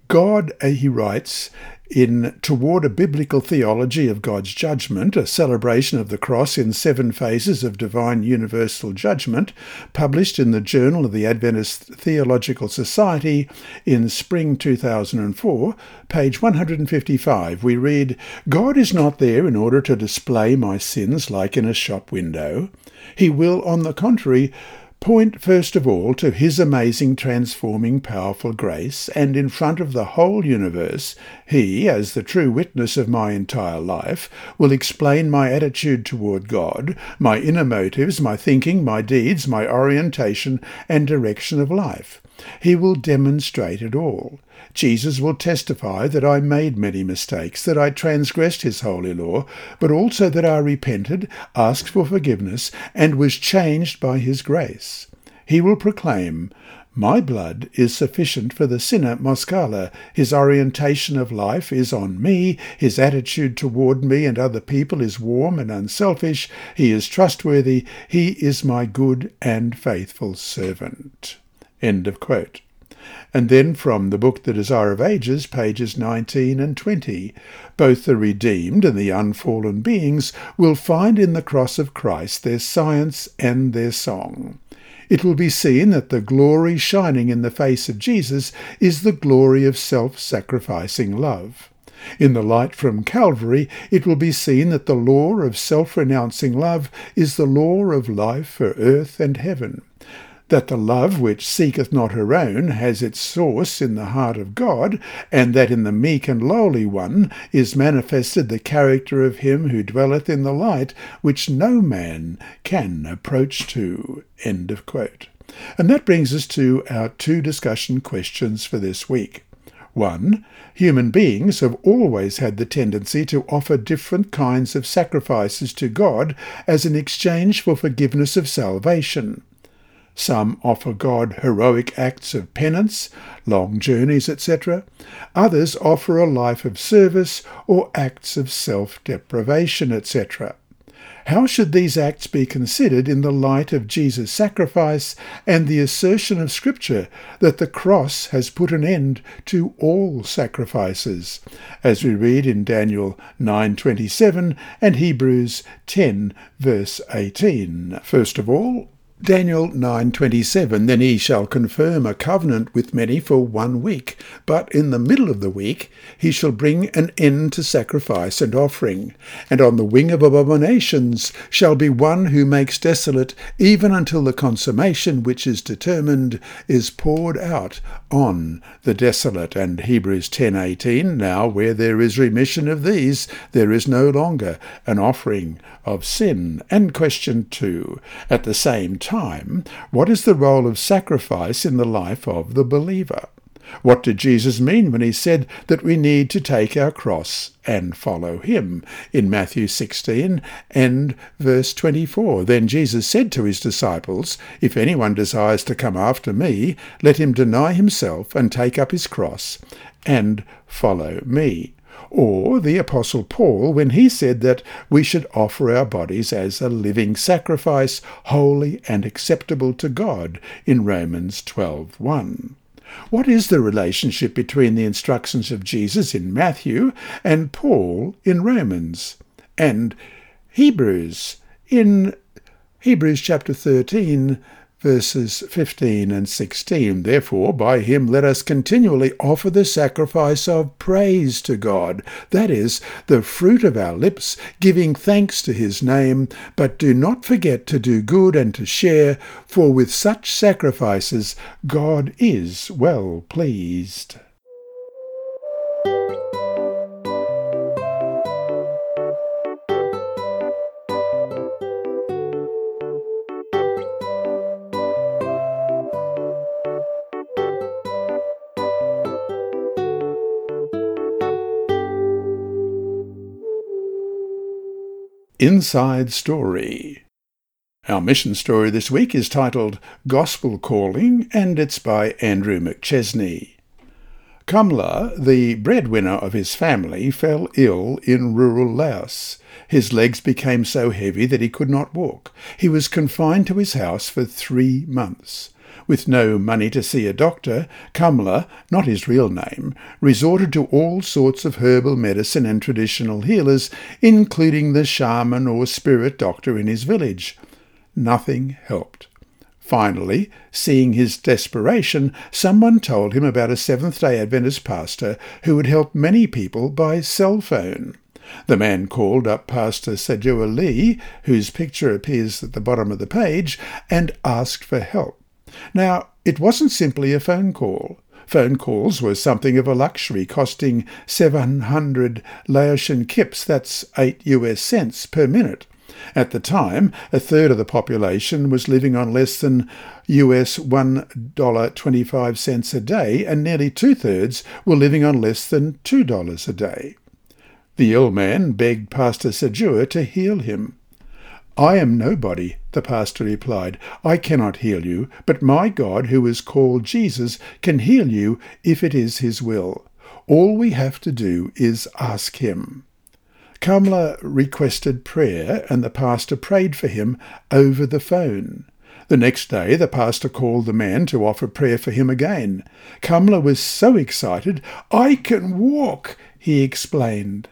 [SPEAKER 2] God, uh, he writes, in Toward a Biblical Theology of God's Judgment, a celebration of the cross in seven phases of divine universal judgment, published in the Journal of the Adventist Theological Society in spring 2004, page 155, we read, God is not there in order to display my sins like in a shop window. He will, on the contrary, point first of all to his amazing transforming powerful grace, and in front of the whole universe, he, as the true witness of my entire life, will explain my attitude toward God, my inner motives, my thinking, my deeds, my orientation, and direction of life. He will demonstrate it all. Jesus will testify that I made many mistakes, that I transgressed his holy law, but also that I repented, asked for forgiveness, and was changed by his grace. He will proclaim, my blood is sufficient for the sinner Moskala. His orientation of life is on me. His attitude toward me and other people is warm and unselfish. He is trustworthy. He is my good and faithful servant. End of quote. And then from the book The Desire of Ages, pages 19 and 20, both the redeemed and the unfallen beings will find in the cross of Christ their science and their song. It will be seen that the glory shining in the face of Jesus is the glory of self-sacrificing love. In the light from Calvary, it will be seen that the law of self-renouncing love is the law of life for earth and heaven that the love which seeketh not her own has its source in the heart of God, and that in the meek and lowly one is manifested the character of him who dwelleth in the light, which no man can approach to. End of quote. And that brings us to our two discussion questions for this week. 1. Human beings have always had the tendency to offer different kinds of sacrifices to God as an exchange for forgiveness of salvation. Some offer God heroic acts of penance, long journeys, etc. Others offer a life of service or acts of self-deprivation, etc. How should these acts be considered in the light of Jesus' sacrifice and the assertion of Scripture that the cross has put an end to all sacrifices, as we read in Daniel 9:27 and Hebrews 10 verse 18? First of all, Daniel 9:27 Then he shall confirm a covenant with many for one week but in the middle of the week he shall bring an end to sacrifice and offering. And on the wing of abominations shall be one who makes desolate even until the consummation which is determined is poured out on the desolate. And Hebrews 10:18 Now where there is remission of these there is no longer an offering of sin. And question 2 at the same time time, what is the role of sacrifice in the life of the believer? What did Jesus mean when he said that we need to take our cross and follow him? In Matthew 16 and verse 24, Then Jesus said to his disciples, If anyone desires to come after me, let him deny himself and take up his cross and follow me or the Apostle Paul when he said that we should offer our bodies as a living sacrifice, holy and acceptable to God in Romans 12:1. What is the relationship between the instructions of Jesus in Matthew and Paul in Romans and Hebrews in Hebrews chapter 13 verses 15 and 16. Therefore, by him let us continually offer the sacrifice of praise to God, that is, the fruit of our lips, giving thanks to his name. But do not forget to do good and to share, for with such sacrifices God is well pleased. Inside Story. Our mission story this week is titled Gospel Calling and it's by Andrew McChesney. Kamla, the breadwinner of his family, fell ill in rural Laos. His legs became so heavy that he could not walk. He was confined to his house for three months. With no money to see a doctor, Kamla, not his real name, resorted to all sorts of herbal medicine and traditional healers, including the shaman or spirit doctor in his village. Nothing helped. Finally, seeing his desperation, someone told him about a Seventh day Adventist pastor who would help many people by cell phone. The man called up Pastor Sajua Lee, whose picture appears at the bottom of the page, and asked for help. Now, it wasn't simply a phone call. Phone calls were something of a luxury, costing 700 Laotian kips, that's 8 US cents per minute. At the time, a third of the population was living on less than US $1.25 a day, and nearly two thirds were living on less than $2 a day. The ill man begged Pastor Sajua to heal him. I am nobody, the pastor replied. I cannot heal you, but my God, who is called Jesus, can heal you if it is his will. All we have to do is ask him. Kamla requested prayer, and the pastor prayed for him over the phone. The next day, the pastor called the man to offer prayer for him again. Kamla was so excited. I can walk, he explained.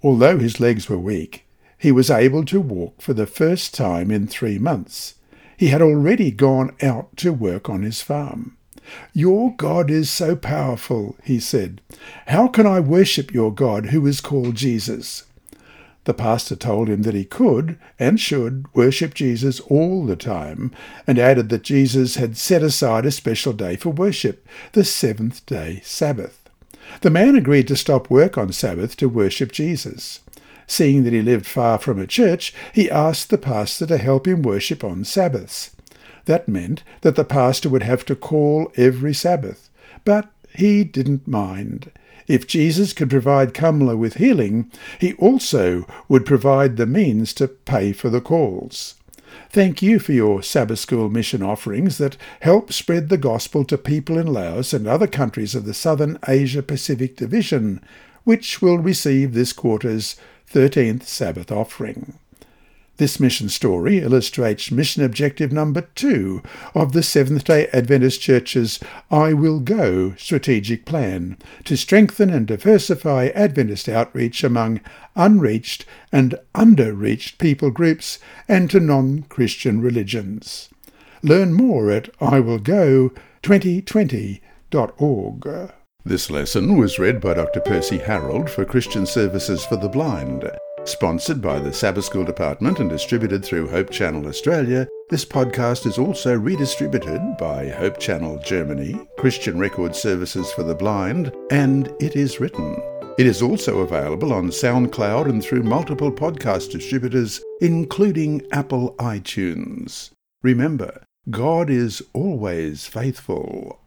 [SPEAKER 2] Although his legs were weak, he was able to walk for the first time in three months. He had already gone out to work on his farm. Your God is so powerful, he said. How can I worship your God who is called Jesus? The pastor told him that he could and should worship Jesus all the time, and added that Jesus had set aside a special day for worship, the seventh day Sabbath. The man agreed to stop work on Sabbath to worship Jesus. Seeing that he lived far from a church, he asked the pastor to help him worship on Sabbaths. That meant that the pastor would have to call every Sabbath, but he didn't mind. If Jesus could provide Kamla with healing, he also would provide the means to pay for the calls. Thank you for your Sabbath School mission offerings that help spread the gospel to people in Laos and other countries of the Southern Asia Pacific Division, which will receive this quarter's 13th Sabbath offering. This mission story illustrates mission objective number two of the Seventh day Adventist Church's I Will Go strategic plan to strengthen and diversify Adventist outreach among unreached and underreached people groups and to non Christian religions. Learn more at iwillgo2020.org. This lesson was read by Dr. Percy Harrold for Christian Services for the Blind. Sponsored by the Sabbath School Department and distributed through Hope Channel Australia, this podcast is also redistributed by Hope Channel Germany, Christian Record Services for the Blind, and It Is Written. It is also available on SoundCloud and through multiple podcast distributors, including Apple iTunes. Remember, God is always faithful.